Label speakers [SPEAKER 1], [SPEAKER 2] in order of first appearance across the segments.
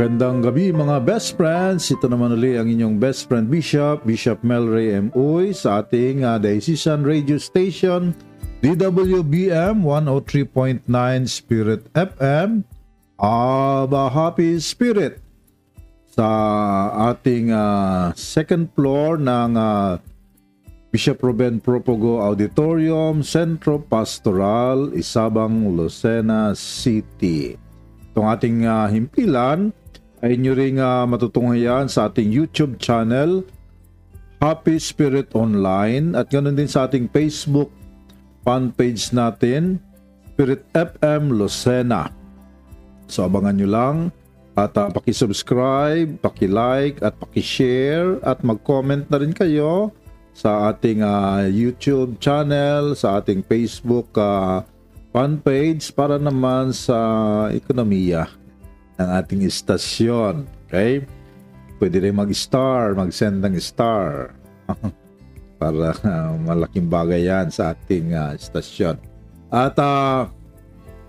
[SPEAKER 1] Magandang gabi mga best friends. Ito naman uli ang inyong best friend Bishop, Bishop Melray M. Uy sa ating uh, Diocesan Radio Station, DWBM 103.9 Spirit FM, Aba Happy Spirit sa ating uh, second floor ng uh, Bishop Ruben Propogo Auditorium, Centro Pastoral, Isabang, Lucena City. Itong ating uh, himpilan ay nyo rin uh, matutunghayan sa ating YouTube channel, Happy Spirit Online, at ganoon din sa ating Facebook fan page natin, Spirit FM Lucena. So abangan nyo lang at uh, pakisubscribe, pakilike at pakishare at mag-comment na rin kayo sa ating uh, YouTube channel, sa ating Facebook uh, fan page para naman sa ekonomiya ng ating istasyon. Okay? Pwede rin mag-star, mag-send ng star. para uh, malaking bagay yan sa ating uh, istasyon. At uh,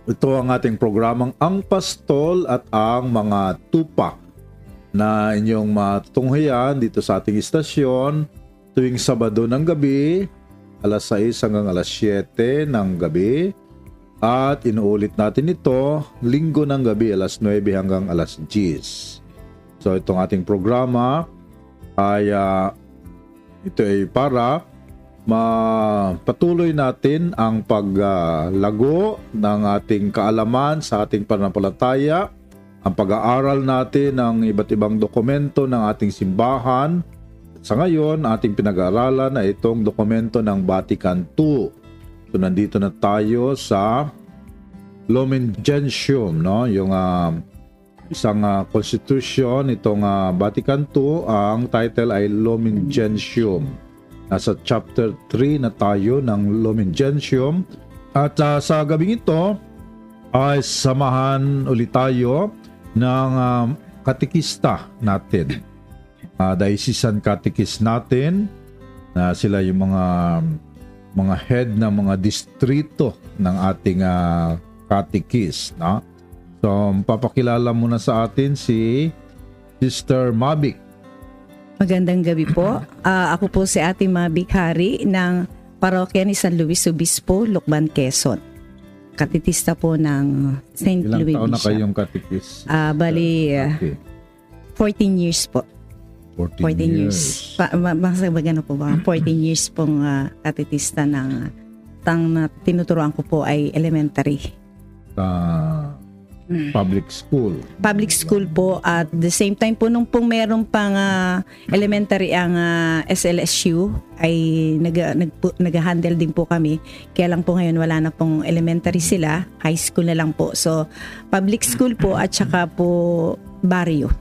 [SPEAKER 1] ito ang ating programang Ang Pastol at ang mga tupa na inyong matutunghayan dito sa ating istasyon tuwing Sabado ng gabi, alas 6 hanggang alas 7 ng gabi at inuulit natin ito linggo ng gabi alas 9 hanggang alas 10. So itong ating programa ay uh, ito ay para mapatuloy natin ang paglago ng ating kaalaman sa ating pananampalataya, ang pag-aaral natin ng iba't ibang dokumento ng ating simbahan. Sa ngayon, ating pinag-aaralan ay itong dokumento ng Vatican II So nandito na tayo sa Lumen Gentium, no? Yung uh, isang uh, constitution itong uh, Vatican II, ang title ay Lumen Gentium. Nasa chapter 3 na tayo ng Lumen Gentium. At uh, sa gabing ito ay samahan ulit tayo ng uh, katikista natin. Uh, Daisisan katikist natin na sila yung mga mga head ng mga distrito ng ating uh, katikis. No? So, papakilala muna sa atin si Sister Mabik.
[SPEAKER 2] Magandang gabi po. Uh, ako po si Ate Mabik Hari ng parokya ni San Luis Obispo, Lukban, Quezon. Katitista po ng St.
[SPEAKER 1] Ilang
[SPEAKER 2] Louis
[SPEAKER 1] taon na kayong katikis?
[SPEAKER 2] Uh, bali, uh, okay. 14 years po.
[SPEAKER 1] 14, 14 years. years.
[SPEAKER 2] Pa, magano po ba? 14 years pong uh, katitista ng tang na tinuturoan ko po ay elementary.
[SPEAKER 1] Uh, public school.
[SPEAKER 2] Public school po at the same time po nung pong meron pang uh, elementary ang uh, SLSU ay nag, nag, nag-handle din po kami. Kaya lang po ngayon wala na pong elementary sila, high school na lang po. So public school po at saka po barrio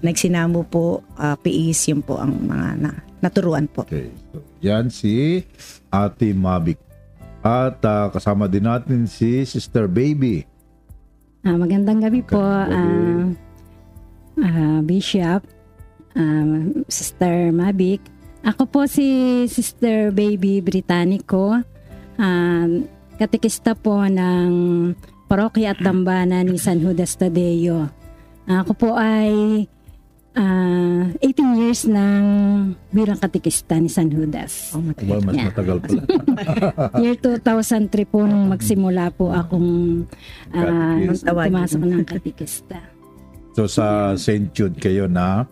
[SPEAKER 2] nagsinamo po uh, PEs yun po ang mga na, naturuan po.
[SPEAKER 1] Okay. So, yan si Ate Mabik. At uh, kasama din natin si Sister Baby.
[SPEAKER 3] Uh, magandang gabi po, uh, uh, Bishop, uh, Sister Mabik. Ako po si Sister Baby Britannico, uh, katikista po ng parokya at dambana ni San Judas Tadeo. Ako po ay uh, ah, 18 years ng bilang katikista ni San Judas.
[SPEAKER 1] Oh, matagal. Well, mas yeah. matagal pala.
[SPEAKER 3] Year 2003 po nung magsimula po akong uh, pumasok ng katikista.
[SPEAKER 1] So sa St. Jude kayo na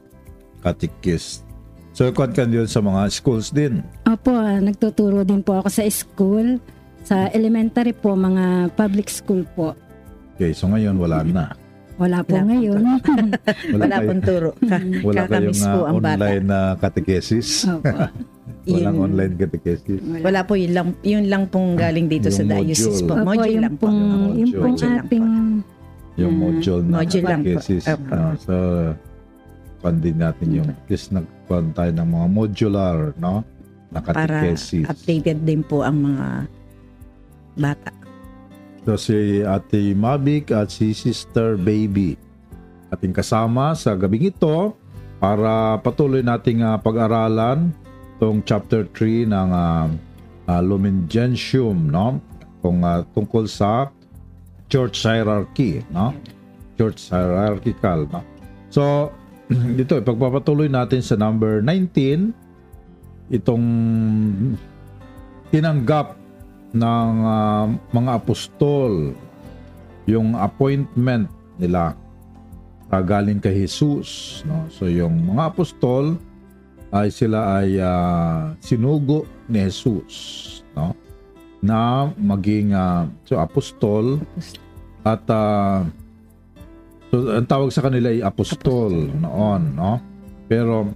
[SPEAKER 1] katikist. So kwan ka yun sa mga schools din?
[SPEAKER 3] Opo, nagtuturo din po ako sa school. Sa elementary po, mga public school po.
[SPEAKER 1] Okay, so ngayon wala na.
[SPEAKER 3] Wala po wala ngayon.
[SPEAKER 2] wala, wala pong turo. Ka-
[SPEAKER 1] wala kayong uh, ang online na uh, catechesis. Opo. Walang yun, online catechesis.
[SPEAKER 2] Wala. wala po yun lang, yun lang pong galing dito sa diocese po.
[SPEAKER 3] Opo, module lang po. Yung pong ating
[SPEAKER 1] yung module na module catechesis. Lang po. Uh, so, pandin natin yung is nagkuhan tayo ng mga modular, no? Na catechesis.
[SPEAKER 2] Para updated din po ang mga bata.
[SPEAKER 1] Ito si Ate Mabik at si Sister Baby. Ating kasama sa gabing ito para patuloy nating uh, pag-aralan tong chapter 3 ng uh, uh, Lumen Gentium, no? Kung uh, tungkol sa church hierarchy, no? Church hierarchical, no? So, dito, pagpapatuloy natin sa number 19, itong tinanggap ng ah, mga apostol yung appointment nila ah, galing kay Jesus. No? So, yung mga apostol ay sila ay ah, sinugo ni Jesus. No? Na maging ah, so apostol at ah, so, ang tawag sa kanila ay apostol, noon, no? Pero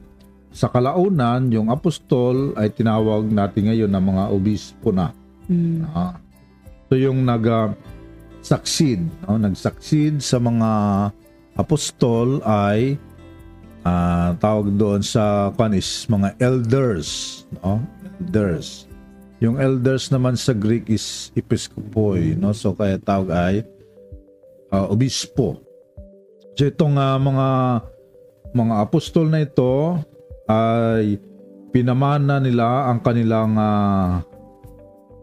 [SPEAKER 1] sa kalaunan, yung apostol ay tinawag natin ngayon na mga obispo na.
[SPEAKER 2] Mm.
[SPEAKER 1] no? So yung nag ah, no? nag-succeed sa mga apostol ay ah, tawag doon sa kan is mga elders, no? Elders. Yung elders naman sa Greek is episkopoi, no? So kaya tawag ay ah, obispo. So itong ah, mga mga apostol na ito ay pinamana nila ang kanilang ah,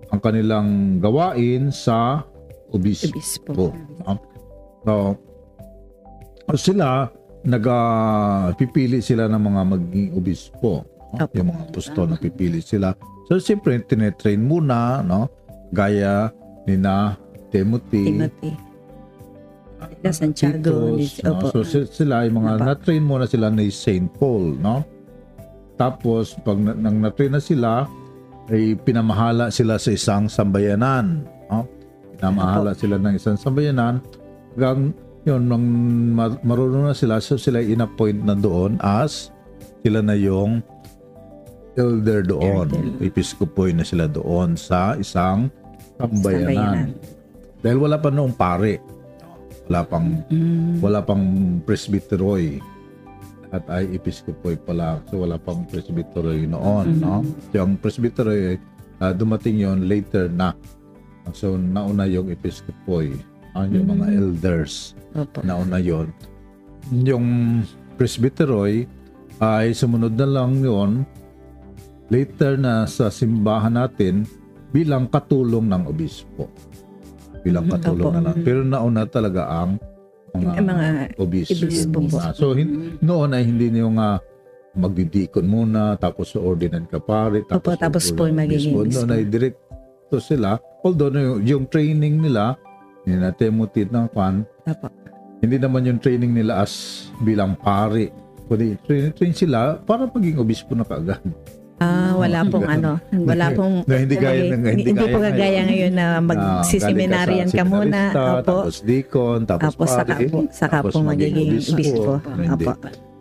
[SPEAKER 1] ang kanilang gawain sa obispo.
[SPEAKER 2] Obispo.
[SPEAKER 1] Po. No? So, sila nagpipili sila ng mga maging obispo. No?
[SPEAKER 2] Opo.
[SPEAKER 1] Yung mga apostol na pipili sila. So siyempre tinetrain muna, no? Gaya ni na Timothy,
[SPEAKER 2] Timothy. Na Santiago.
[SPEAKER 1] Titus, no?
[SPEAKER 2] Opo.
[SPEAKER 1] So si- sila yung mga
[SPEAKER 2] Opo.
[SPEAKER 1] na-train muna sila ni Saint Paul, no? Tapos pag na- nang na-train na sila, ay pinamahala sila sa isang sambayanan, no? Pinamahala sila ng isang sambayanan hanggang yun, nang ma- marunong na sila, so sila in-appoint na doon as sila na yung elder doon. Episkopoy na sila doon sa isang sambayanan.
[SPEAKER 2] Sambayanan.
[SPEAKER 1] Dahil wala pa noong pare. Wala pang
[SPEAKER 2] Mm.
[SPEAKER 1] wala pang presbyteroy at ay episkopoy pala. So wala pang presbyteroy noon, no? So ang presbyteroy ah, dumating yon later na. So nauna yung episkopoy, ah, yung mga elders.
[SPEAKER 2] Opo.
[SPEAKER 1] Nauna yon. Yung presbyteroy ay sumunod na lang yon later na sa simbahan natin bilang katulong ng obispo. Bilang
[SPEAKER 2] Mhm,
[SPEAKER 1] katulong
[SPEAKER 2] opo.
[SPEAKER 1] na lang. Pero nauna talaga ang mga,
[SPEAKER 2] Ang mga
[SPEAKER 1] obispo.
[SPEAKER 2] obispo po.
[SPEAKER 1] Ah, so hin- noon ay hindi niyo nga magdidikon muna tapos ordinan ka pare
[SPEAKER 2] Opo, tapos po
[SPEAKER 1] ordinan
[SPEAKER 2] magiging
[SPEAKER 1] obispo. Noon ay direkto sila although no, yung, yung training nila ni na Timothy ng Kwan
[SPEAKER 2] Opo.
[SPEAKER 1] hindi naman yung training nila as bilang pare kundi train, train sila para maging obispo na kaagad
[SPEAKER 2] Ah, wala pong ano, wala pong
[SPEAKER 1] Na hindi gaya ng- hindi
[SPEAKER 2] hindi, po
[SPEAKER 1] gaya
[SPEAKER 2] kagaya ngayon na
[SPEAKER 1] Ah,
[SPEAKER 2] magsiseminaryan ka
[SPEAKER 1] sa
[SPEAKER 2] muna. Opo.
[SPEAKER 1] tapos deacon tapos,
[SPEAKER 2] Tapos saka
[SPEAKER 1] pare
[SPEAKER 2] po, saka
[SPEAKER 1] tapos
[SPEAKER 2] po magiging.
[SPEAKER 1] Hindi.
[SPEAKER 2] Opo.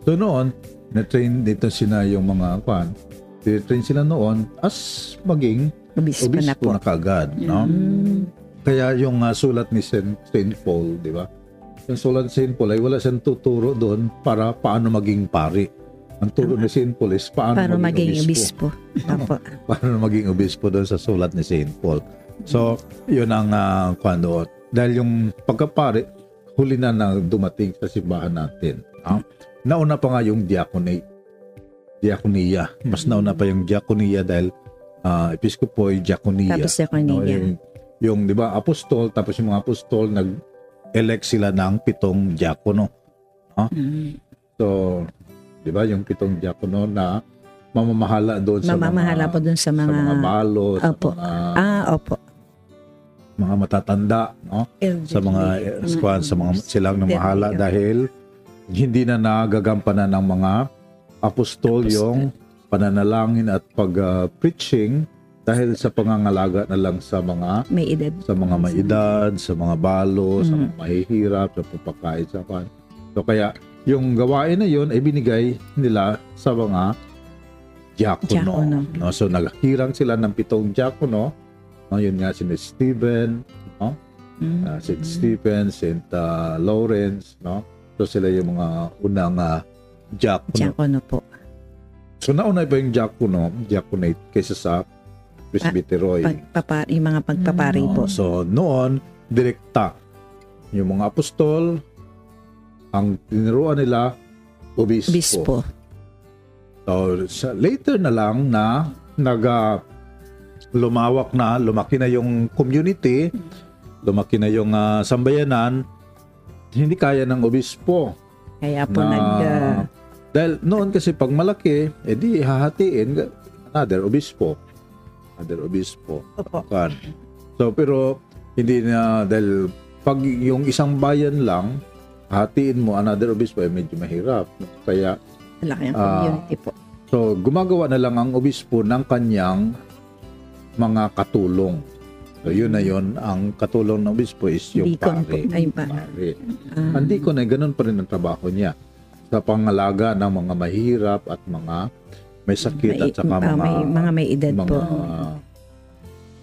[SPEAKER 1] So noon, na-train dito sila yung mga kwan. Train sila noon as maging
[SPEAKER 2] Obispo,
[SPEAKER 1] obispo
[SPEAKER 2] na po.
[SPEAKER 1] na kagad, no?
[SPEAKER 2] Mm.
[SPEAKER 1] Kaya yung ah, sulat ni Saint, Saint Paul, di ba? Yung sulat ni Saint Paul ay wala siyang tuturo doon para paano maging pari. Ang turo ni Saint Paul is paano,
[SPEAKER 2] Para maging
[SPEAKER 1] obispo.
[SPEAKER 2] obispo. Opo.
[SPEAKER 1] Paano maging obispo doon sa sulat ni Saint Paul. So, yun ang uh, kwan doon. Dahil yung pagkapari, huli na na dumating sa simbahan natin. ah. Nauna pa nga yung diaconate. Diakonia. Mas nauna pa yung diakonia dahil uh, episkopoy, diakonia.
[SPEAKER 2] Tapos sa kanya.
[SPEAKER 1] No, yung, yung, di ba, apostol, tapos yung mga apostol, nag-elect sila ng pitong diakono.
[SPEAKER 2] Mm.
[SPEAKER 1] So, di ba, yung pitong diakono na mamamahala doon sa
[SPEAKER 2] Mamamahala
[SPEAKER 1] mga,
[SPEAKER 2] po dun sa
[SPEAKER 1] sa mga
[SPEAKER 2] mga...
[SPEAKER 1] balo, sa
[SPEAKER 2] Opo.
[SPEAKER 1] mga,
[SPEAKER 2] Ah, opo.
[SPEAKER 1] mga matatanda, no? Sa mga eh, squad, sa mga silang namahala dahil hindi na nagagampanan ng mga apostol yung pananalangin at pag-preaching dahil sa pangangalaga na lang sa mga
[SPEAKER 2] May edad.
[SPEAKER 1] sa mga may edad, sa mga balo, sa
[SPEAKER 2] Mm.
[SPEAKER 1] mga mahihirap, sa pagpakain sa kan. So kaya yung gawain na yun ay binigay nila sa mga diakono. No? So naghirang sila ng pitong diakono. No, yun nga si Stephen, no?
[SPEAKER 2] Mm.
[SPEAKER 1] Uh, St. Stephen, St. uh, Lawrence, no? So sila yung mga unang uh, diakono.
[SPEAKER 2] Diakono po.
[SPEAKER 1] So nauna pa yung diakono, diaconate kaysa sa presbyteroy.
[SPEAKER 2] Pagpapar, yung mga pagpapari
[SPEAKER 1] No?
[SPEAKER 2] po.
[SPEAKER 1] So noon, direkta. Yung mga apostol, ang tinuruan nila, obispo.
[SPEAKER 2] Obispo.
[SPEAKER 1] So later na lang na nag ah, lumawak na, lumaki na yung community, lumaki na yung ah, sambayanan, hindi kaya ng obispo
[SPEAKER 2] Kaya po
[SPEAKER 1] na,
[SPEAKER 2] nag... ah,
[SPEAKER 1] dahil noon kasi pag malaki, edi hahatiin another obispo. Another obispo.
[SPEAKER 2] opo.
[SPEAKER 1] So pero hindi na dahil pag yung isang bayan lang hatiin mo another obispo ay medyo mahirap. Kaya
[SPEAKER 2] Malaki ang
[SPEAKER 1] Ah,
[SPEAKER 2] community po.
[SPEAKER 1] so gumagawa na lang ang obispo ng kanyang mga katulong. So yun na yun, ang katulong ng obispo is yung
[SPEAKER 2] Deacon po.
[SPEAKER 1] pare.
[SPEAKER 2] Ay, pare. Ah,
[SPEAKER 1] Ang deacon ay ganun pa rin ang trabaho niya sa pangalaga ng mga mahirap at mga may sakit
[SPEAKER 2] may,
[SPEAKER 1] at saka
[SPEAKER 2] ah,
[SPEAKER 1] mga
[SPEAKER 2] may, mga may edad
[SPEAKER 1] mga
[SPEAKER 2] po.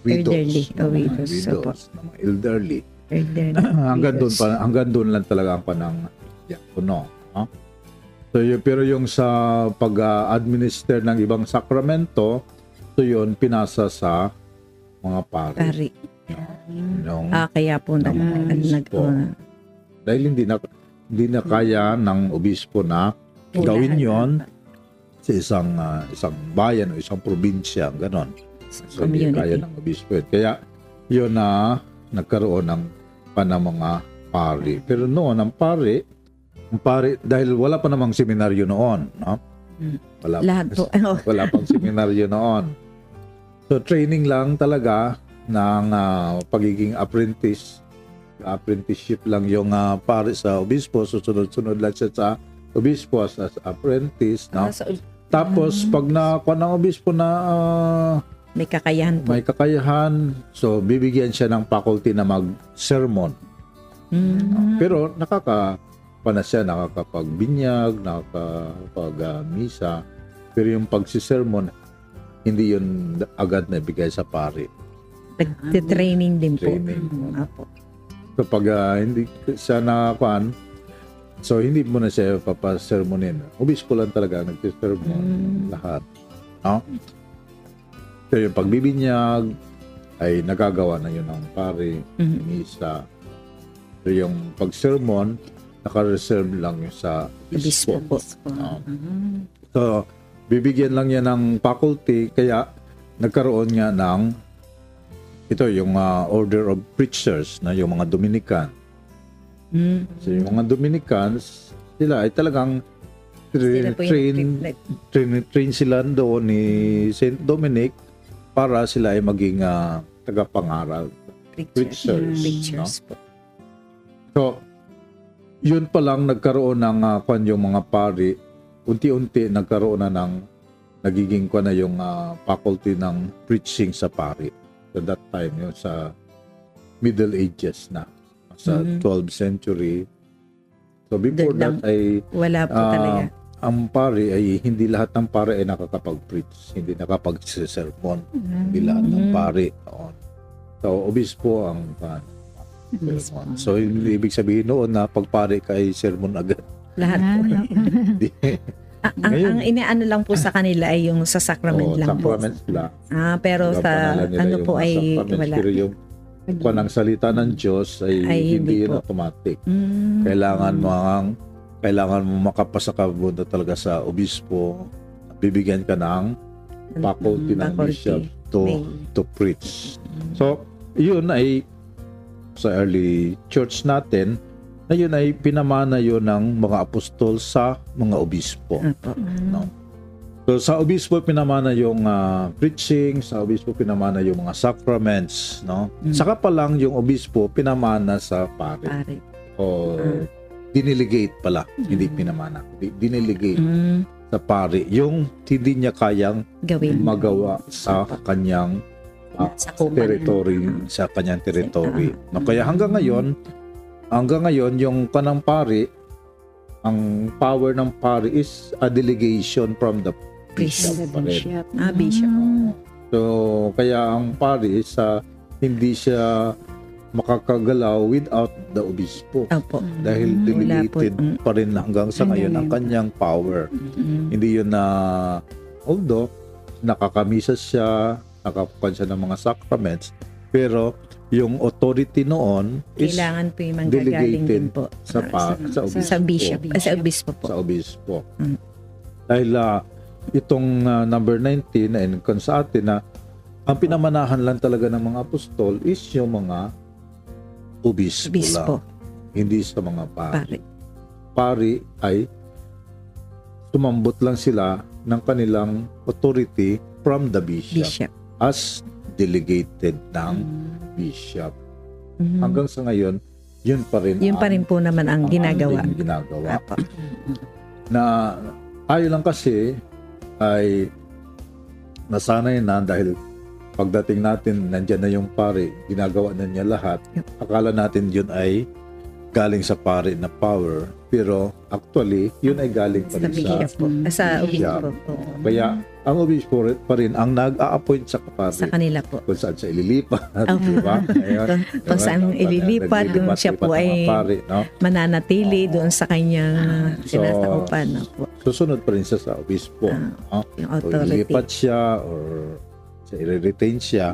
[SPEAKER 1] widows,
[SPEAKER 2] Elderly. Oh,
[SPEAKER 1] mga
[SPEAKER 2] widows,
[SPEAKER 1] widows, na mga elderly.
[SPEAKER 2] Elderly.
[SPEAKER 1] hanggang doon pa hanggang doon lang talaga ang panang diakono. No? So yun, pero yung sa pag-administer ng ibang sakramento, so yun pinasa sa mga pari.
[SPEAKER 2] Pari.
[SPEAKER 1] Yung-
[SPEAKER 2] Ah, kaya po
[SPEAKER 1] Ng
[SPEAKER 2] nag,
[SPEAKER 1] obispo. dahil hindi na hindi na kaya ng obispo na gawin yon sa isang ah, isang bayan o isang probinsya, ganon. So, hindi kaya ng obispo. Kaya yun na nagkaroon ng panang mga pari. Pero noon, ang pari, ang pari, dahil wala pa namang seminaryo noon, no? Wala,
[SPEAKER 2] Lahat po. Ano,
[SPEAKER 1] wala pang seminaryo noon. So, training lang talaga ng ah, pagiging apprentice. Apprenticeship lang yung ah, pari sa obispo. Susunod-sunod lang siya sa obispo as, apprentice. No?
[SPEAKER 2] ah, so,
[SPEAKER 1] Tapos, pag nakuha ng obispo na ah,
[SPEAKER 2] may kakayahan po.
[SPEAKER 1] may kakayahan, so bibigyan siya ng faculty na mag-sermon.
[SPEAKER 2] Mm.
[SPEAKER 1] Pero nakaka na siya, nakakapagbinyag, nakakapag-misa. Pero yung pagsisermon, hindi yun agad na ibigay sa pari.
[SPEAKER 2] Nagte-training din po.
[SPEAKER 1] Training.
[SPEAKER 2] Apo.
[SPEAKER 1] So pag ah, hindi siya nakakuan, so hindi mo na siya papasermonin. Obispo lang talaga nagsisermon
[SPEAKER 2] Mm.
[SPEAKER 1] lahat. No? So yung pagbibinyag ay nagagawa na yun ng pari,
[SPEAKER 2] Mhm.
[SPEAKER 1] misa. So yung pag-sermon, naka-reserve lang yung sa
[SPEAKER 2] Obispo
[SPEAKER 1] obispo.
[SPEAKER 2] po.
[SPEAKER 1] Oo. So, bibigyan lang niya ng faculty, kaya nagkaroon nga ng ito, yung ah, Order of Preachers na yung mga Dominican.
[SPEAKER 2] Mm.
[SPEAKER 1] So, yung mga Dominicans, sila ay talagang train, train, train, train sila doon ni St. Dominic para sila ay maging ah, tagapangaral.
[SPEAKER 2] preachers.
[SPEAKER 1] Preachers,
[SPEAKER 2] Preachers po.
[SPEAKER 1] So, yun pa lang nagkaroon ng uh, kwan yung mga pari, unti-unti nagkaroon na ng nagiging kwan na yung ah, faculty ng preaching sa pari. So that time, yung sa Middle Ages na. Sa
[SPEAKER 2] Mhm.
[SPEAKER 1] 12th century. So before
[SPEAKER 2] Doon
[SPEAKER 1] that ay
[SPEAKER 2] Wala po
[SPEAKER 1] ah,
[SPEAKER 2] talaga.
[SPEAKER 1] Ang pari ay hindi lahat ng pari ay nakakapag-preach, hindi nakapag-sermon, hindi lahat ng
[SPEAKER 2] Mhm.
[SPEAKER 1] pari. Oo. So obispo ang kwan, sermon. So hindi ibig sabihin noon na pag pari ka ay sermon agad.
[SPEAKER 2] Lahat po.
[SPEAKER 1] Hindi.
[SPEAKER 2] Ah, ang,
[SPEAKER 1] Ngayon-
[SPEAKER 2] ang inaano lang po sa kanila ay yung sa sacrament
[SPEAKER 1] Oo,
[SPEAKER 2] lang po.
[SPEAKER 1] sacraments lang.
[SPEAKER 2] Ah, pero sa ano po ay wala.
[SPEAKER 1] Pero yung kung ang salita ng Diyos ay,
[SPEAKER 2] Ay,
[SPEAKER 1] hindi
[SPEAKER 2] hindi
[SPEAKER 1] yun
[SPEAKER 2] po.
[SPEAKER 1] automatic.
[SPEAKER 2] Mm.
[SPEAKER 1] Kailangan mo ang kailangan mo makapasa ka muna talaga sa obispo. Bibigyan ka ng faculty ng bishop to to preach. So, yun ay sa early church natin na yun ay pinamana yun ng mga apostol sa mga obispo. No? So sa obispo pinamana yung ah, preaching, sa obispo pinamana yung mga sacraments, no? Saka pa lang yung obispo pinamana sa pare
[SPEAKER 2] Pare.
[SPEAKER 1] o
[SPEAKER 2] Mm.
[SPEAKER 1] Diniligate pala, hindi pinamana. Di- Diniligate
[SPEAKER 2] Mm.
[SPEAKER 1] sa pare yung hindi niya kayang
[SPEAKER 2] Gawin.
[SPEAKER 1] magawa sa kanyang ah,
[SPEAKER 2] Sa kuman.
[SPEAKER 1] territory, sa kanyang territory. No, kaya hanggang ngayon, hanggang ngayon yung kanang pare ang power ng pare is a delegation from the bishop rin.
[SPEAKER 2] Ah, bishop.
[SPEAKER 1] So, kaya ang pare is ah, hindi siya makakagalaw without the obispo.
[SPEAKER 2] Opo.
[SPEAKER 1] Dahil
[SPEAKER 2] po.
[SPEAKER 1] delegated
[SPEAKER 2] Mm.
[SPEAKER 1] pa rin hanggang sa ngayon ang
[SPEAKER 3] Hanggang
[SPEAKER 1] kanyang power.
[SPEAKER 2] Mm.
[SPEAKER 1] Hindi yun na, although, nakakamisa siya, nakakupan siya ng mga sacraments, pero yung authority noon is
[SPEAKER 2] Kailangan po yung manggagaling
[SPEAKER 1] delegated
[SPEAKER 2] din po.
[SPEAKER 1] sa, pa, sa, obispo.
[SPEAKER 2] Sa bishop. Ah, sa obispo po.
[SPEAKER 1] Sa obispo.
[SPEAKER 2] Mm.
[SPEAKER 1] Dahil ah, itong ah, number 19 na inikon sa atin na ang pinamanahan lang talaga ng mga apostol is yung mga obispo,
[SPEAKER 2] Obispo.
[SPEAKER 1] lang. Hindi sa mga pari.
[SPEAKER 2] Pare.
[SPEAKER 1] pari ay sumambot lang sila ng kanilang authority from the bishop,
[SPEAKER 2] Bishop.
[SPEAKER 1] as delegated ng bishop.
[SPEAKER 2] Mhm.
[SPEAKER 1] Hanggang sa ngayon, yun pa rin
[SPEAKER 2] Yun pa
[SPEAKER 1] ang-
[SPEAKER 2] rin po naman ang ginagawa.
[SPEAKER 1] ating ginagawa.
[SPEAKER 2] Apo.
[SPEAKER 1] Na ayo lang kasi ay nasanay na dahil pagdating natin nandyan na yung pare, ginagawa na niya lahat. Akala natin yun ay galing sa pare na power, pero actually yun ay galing pa
[SPEAKER 2] Sa
[SPEAKER 1] rin sa.
[SPEAKER 2] Ah, Sa obispo po.
[SPEAKER 1] kaya ang obispo rin- pa rin ang nag-a-appoint sa kapare
[SPEAKER 2] Sa kanila po.
[SPEAKER 1] kung saan siya ililipat,
[SPEAKER 2] Opo.
[SPEAKER 1] di ba? Ngayon,
[SPEAKER 2] Kung, kung saan
[SPEAKER 1] diba?
[SPEAKER 2] ililipat, yung siya po ay
[SPEAKER 1] pare, no?
[SPEAKER 2] mananatili doon sa kanyang
[SPEAKER 1] So,
[SPEAKER 2] sinasaupan. no po.
[SPEAKER 1] Susunod pa rin siya sa obispo. no?
[SPEAKER 2] Yung
[SPEAKER 1] o
[SPEAKER 2] authority.
[SPEAKER 1] ilipat siya or sa i-retain siya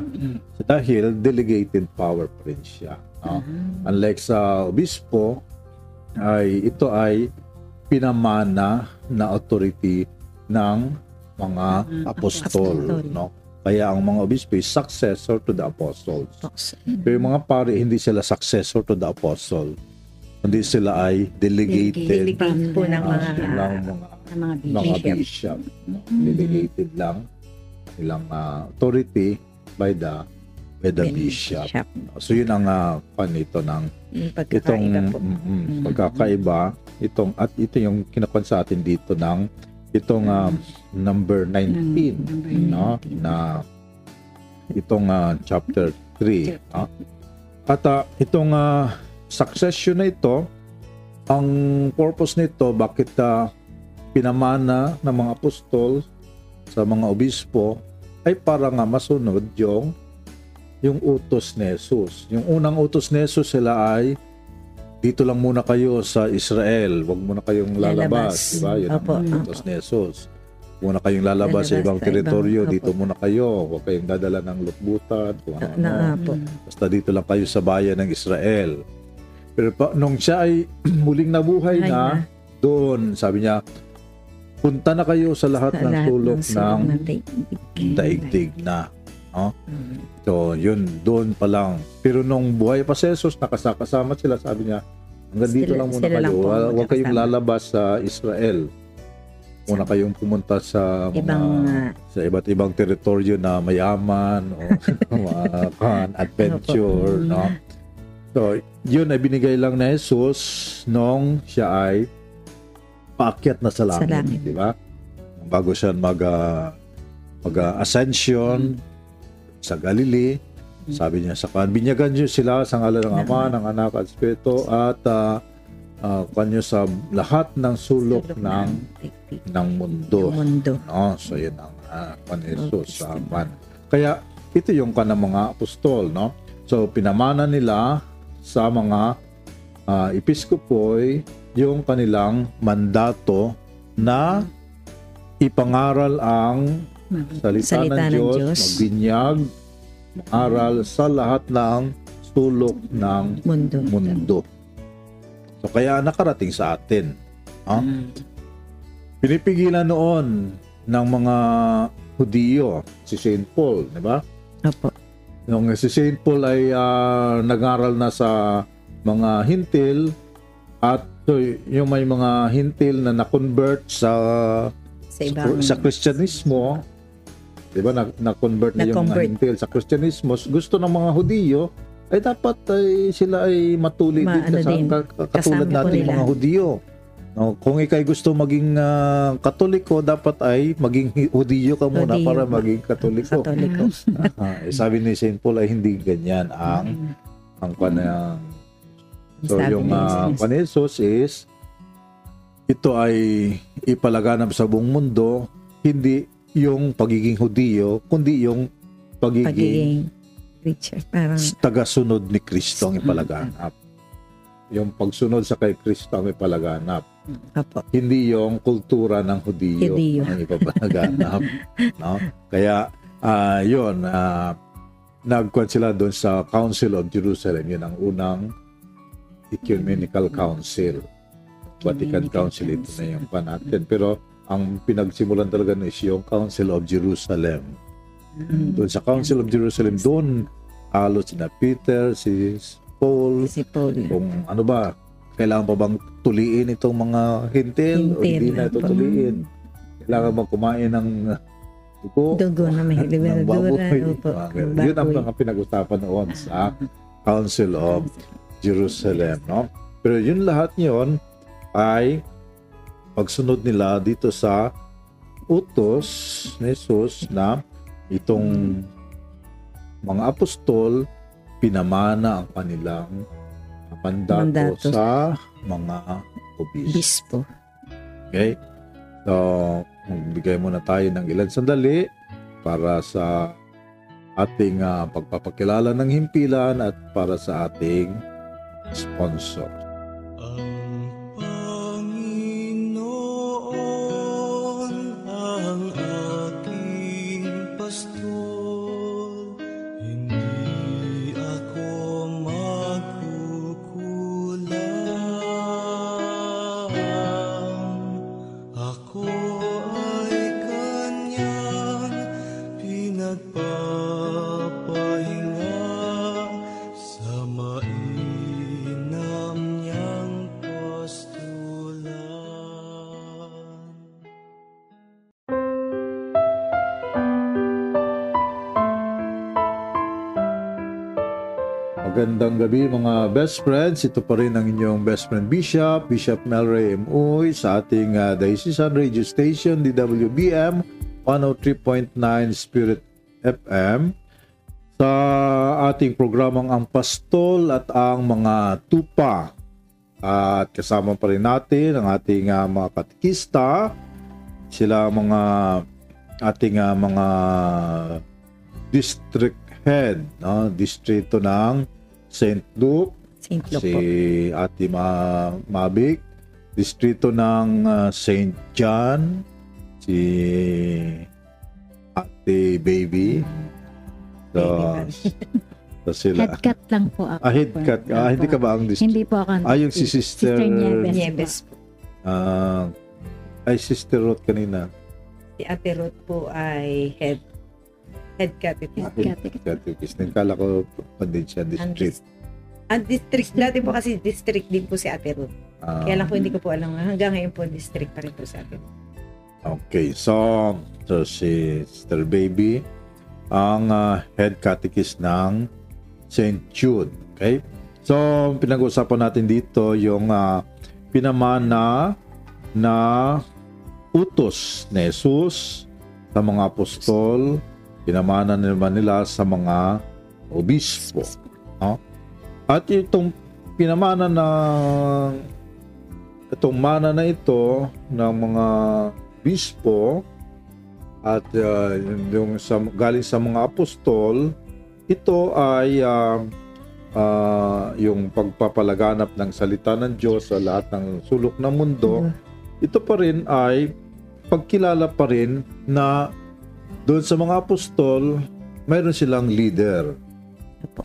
[SPEAKER 1] dahil delegated power pa rin siya. no? Unlike sa obispo, ay ito ay pinamana na authority ng mga apostol.
[SPEAKER 2] Apostol.
[SPEAKER 1] No? Kaya ang mga obispo is successor to the apostles. Pero yung mga pare, hindi sila successor to the apostle. Hindi sila ay delegated
[SPEAKER 2] Delegate po ng
[SPEAKER 1] ah,
[SPEAKER 2] mga
[SPEAKER 1] ng mga
[SPEAKER 3] ng mga
[SPEAKER 1] mga
[SPEAKER 3] bishop.
[SPEAKER 1] bishop. no? Delegated lang ilang ah, authority by the by the bishop.
[SPEAKER 2] bishop.
[SPEAKER 1] So yun ang uh, nito ng itong
[SPEAKER 2] pagkakaiba po.
[SPEAKER 1] mm, mm, pagkakaiba itong at ito yung kinakuan sa atin dito ng itong ah, number 19
[SPEAKER 3] Number
[SPEAKER 1] no
[SPEAKER 3] 19.
[SPEAKER 1] na itong ah, chapter 3 no? at ah, itong ah, succession na ito ang purpose nito bakit ah, pinamana ng mga apostol sa mga obispo ay para nga masunod yung yung utos ni Jesus. Yung unang utos ni Jesus sila ay dito lang muna kayo sa Israel. Huwag muna kayong lalabas.
[SPEAKER 2] Lalabas.
[SPEAKER 1] Di ba? Yun
[SPEAKER 2] Opo.
[SPEAKER 1] ang utos ni Jesus. Muna kayong lalabas sa
[SPEAKER 2] Lalabas
[SPEAKER 1] ibang
[SPEAKER 2] sa
[SPEAKER 1] teritoryo.
[SPEAKER 2] ibang-
[SPEAKER 1] Dito
[SPEAKER 2] Opo.
[SPEAKER 1] muna kayo. Huwag kayong dadala ng lutbutan. Kung ano,
[SPEAKER 2] Na, na po.
[SPEAKER 1] Basta dito lang kayo sa bayan ng Israel. Pero pa, nung siya ay muling nabuhay
[SPEAKER 2] Ay
[SPEAKER 1] na, doon, sabi niya, punta na kayo sa lahat
[SPEAKER 2] Sa
[SPEAKER 1] ng
[SPEAKER 2] lahat
[SPEAKER 1] sulok
[SPEAKER 2] sulok
[SPEAKER 1] ng
[SPEAKER 2] ng daigdig.
[SPEAKER 1] daigdig na. No?
[SPEAKER 2] Mm.
[SPEAKER 1] So, yun, doon pa lang. Pero nung buhay pa si Jesus, nakasakasama sila, sabi niya, hanggang dito
[SPEAKER 2] Sila-
[SPEAKER 1] lang muna kayo.
[SPEAKER 2] lang
[SPEAKER 1] Huwag kayong lalabas sa Israel. Muna kayong pumunta sa mga,
[SPEAKER 2] Ibang ah,
[SPEAKER 1] sa iba't ibang teritoryo na mayaman o mga kan, adventure, no? So, yun ay binigay lang na Jesus nung siya ay paakyat na sa
[SPEAKER 2] Sa
[SPEAKER 1] langit,
[SPEAKER 2] langit.
[SPEAKER 1] di ba? Bago siya mag ah, mag ah, ascension sa Galilee, sabi niya sa kan, binyagan niyo sila sa ngalan ng Ama, ng Anak at Espiritu at uh, kanyo sa lahat ng sulok
[SPEAKER 2] sulok
[SPEAKER 1] ng
[SPEAKER 2] daigdig.
[SPEAKER 1] ng mundo.
[SPEAKER 2] Yung mundo.
[SPEAKER 1] No, so yun ang uh, pan Jesus sa pan. Kaya ito yung kanang mga apostol, no? So pinamana nila sa mga uh, episkopoy yung kanilang mandato na ipangaral ang salita,
[SPEAKER 2] Salita
[SPEAKER 1] ng
[SPEAKER 2] ng
[SPEAKER 1] Diyos,
[SPEAKER 2] Diyos.
[SPEAKER 1] magbinyag, mangaral sa lahat ng sulok ng
[SPEAKER 2] Mundo.
[SPEAKER 1] mundo. So kaya nakarating sa atin. ah. Pinipigilan noon ng mga Hudiyo, si St. Paul, di ba?
[SPEAKER 2] Opo.
[SPEAKER 1] Nung si St. Paul ay ah, nag-aral na sa mga hintil at so, yung may mga hintil na na-convert sa
[SPEAKER 2] Sa ibang
[SPEAKER 1] sa Kristyanismo, 'di ba? Na, na-convert na, yung mga hintil sa Kristyanismo. Gusto ng mga Hudiyo ay dapat ay sila ay matuli
[SPEAKER 2] Ma-
[SPEAKER 1] din,
[SPEAKER 2] ano
[SPEAKER 1] kasa-
[SPEAKER 2] din,
[SPEAKER 1] ka- ka- katulad
[SPEAKER 2] nila.
[SPEAKER 1] mga Hudiyo. No, kung ikay gusto maging ah, Katoliko, dapat ay maging Hudiyo ka muna
[SPEAKER 2] Hudiyo.
[SPEAKER 1] para maging Katoliko.
[SPEAKER 2] Katoliko.
[SPEAKER 1] Eh, sabi ni St. Paul ay hindi ganyan ang ang kanang So
[SPEAKER 2] Sabi
[SPEAKER 1] yung uh,
[SPEAKER 2] Jesus.
[SPEAKER 1] Is ito ay ipalaganap sa buong mundo, hindi yung pagiging Hudiyo, kundi yung pagiging,
[SPEAKER 2] Pagiging. Parang
[SPEAKER 1] tagasunod ni Kristo ang ipalaganap. Yung pagsunod sa kay Kristo ang ipalaganap.
[SPEAKER 2] Opo.
[SPEAKER 1] Hindi yung kultura ng Hudiyo
[SPEAKER 2] Hudiyo.
[SPEAKER 1] ang ipapalaganap. no? Kaya ah yun, uh, nagkuhan sila doon sa Council of Jerusalem. Yun ang unang Ecumenical Council. Vatican Council, ito na yung pa natin. Pero ang pinagsimulan talaga is yung Council of Jerusalem. Doon sa Council of Jerusalem, doon halos si na Peter, si Paul,
[SPEAKER 2] Si Paul.
[SPEAKER 1] kung ano ba, kailangan pa bang tuliin itong mga hintil, o
[SPEAKER 2] Hintil,
[SPEAKER 1] hindi na ito tuliin? Kailangan bang kumain ng dugo?
[SPEAKER 2] Dugo na may
[SPEAKER 1] ganun. Yun ang mga pinag-usapan noon sa Council of Jerusalem. No? Pero yun lahat yun ay pagsunod nila dito sa utos ni Jesus na itong mga apostol pinamana ang kanilang mandato,
[SPEAKER 2] Mandato.
[SPEAKER 1] sa mga obis.
[SPEAKER 2] Bispo.
[SPEAKER 1] Okay? So, magbigay muna tayo ng ilan sandali para sa ating ah, pagpapakilala ng himpilan at para sa ating sponsor. Gabi mga best friends. Ito pa rin ang inyong best friend Bishop, Bishop Melray M. Uy sa ating uh, Diocesan Radio Station, DWBM 103.9 Spirit FM. Sa ating programang Ang Pastol at ang mga tupa. At kasama pa rin natin ang ating uh, mga katikista, sila mga ating uh, mga district head, no? distrito ng St. Luke,
[SPEAKER 2] St. Luke
[SPEAKER 1] si
[SPEAKER 2] po.
[SPEAKER 1] Ate Ma Mabic, distrito ng uh, St. John, si Ate Baby. So, so sila.
[SPEAKER 3] Headcut lang po ako.
[SPEAKER 1] Ah, headcut ka. Ah, hindi ka ba ang district?
[SPEAKER 3] Hindi po ako.
[SPEAKER 1] Ah, yung si Sister-
[SPEAKER 3] Nieves.
[SPEAKER 2] Nieves po.
[SPEAKER 1] Ah, ay, Sister Ruth kanina.
[SPEAKER 2] Si Ate Ruth po ay head head catechist.
[SPEAKER 3] Headcut.
[SPEAKER 1] Catechist. Nagkala ko pa din siya district.
[SPEAKER 2] Ang district, dati po kasi district din po si Ate Ruth.
[SPEAKER 1] Ah,
[SPEAKER 2] Kaya lang po hindi ko po alam. Hanggang ngayon po district pa rin po sa atin.
[SPEAKER 1] Okay, so, so si Sister Baby, ang ah, head catechist ng St. Jude. Okay? So, pinag-usapan natin dito yung ah, pinamana na utos ni Jesus sa mga apostol, pinamana naman nila sa mga obispo. No? At itong pinamana na itong mana na ito ng mga bispo at uh, yung sa, galing sa mga apostol, ito ay uh, uh, yung pagpapalaganap ng salita ng Diyos sa lahat ng sulok ng mundo. Ito pa rin ay pagkilala pa rin na doon sa mga apostol, mayroon silang leader.
[SPEAKER 2] Opo.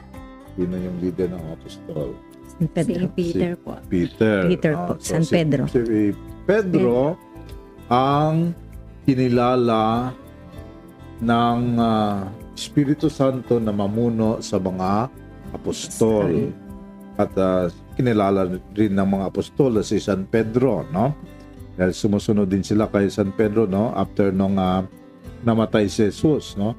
[SPEAKER 1] Sino yung leader ng apostol?
[SPEAKER 2] San Pedro.
[SPEAKER 3] Si Peter po.
[SPEAKER 1] Peter.
[SPEAKER 2] Peter
[SPEAKER 1] Ah,
[SPEAKER 2] po,
[SPEAKER 1] so
[SPEAKER 2] San
[SPEAKER 1] si-
[SPEAKER 2] Pedro.
[SPEAKER 1] Si, Pedro ang kinilala ng ah, Espiritu Santo na mamuno sa mga apostol. At ah, kinilala rin ng mga apostol na si San Pedro, no? Dahil sumusunod din sila kay San Pedro, no? After nung ah, namatay si Jesus, no?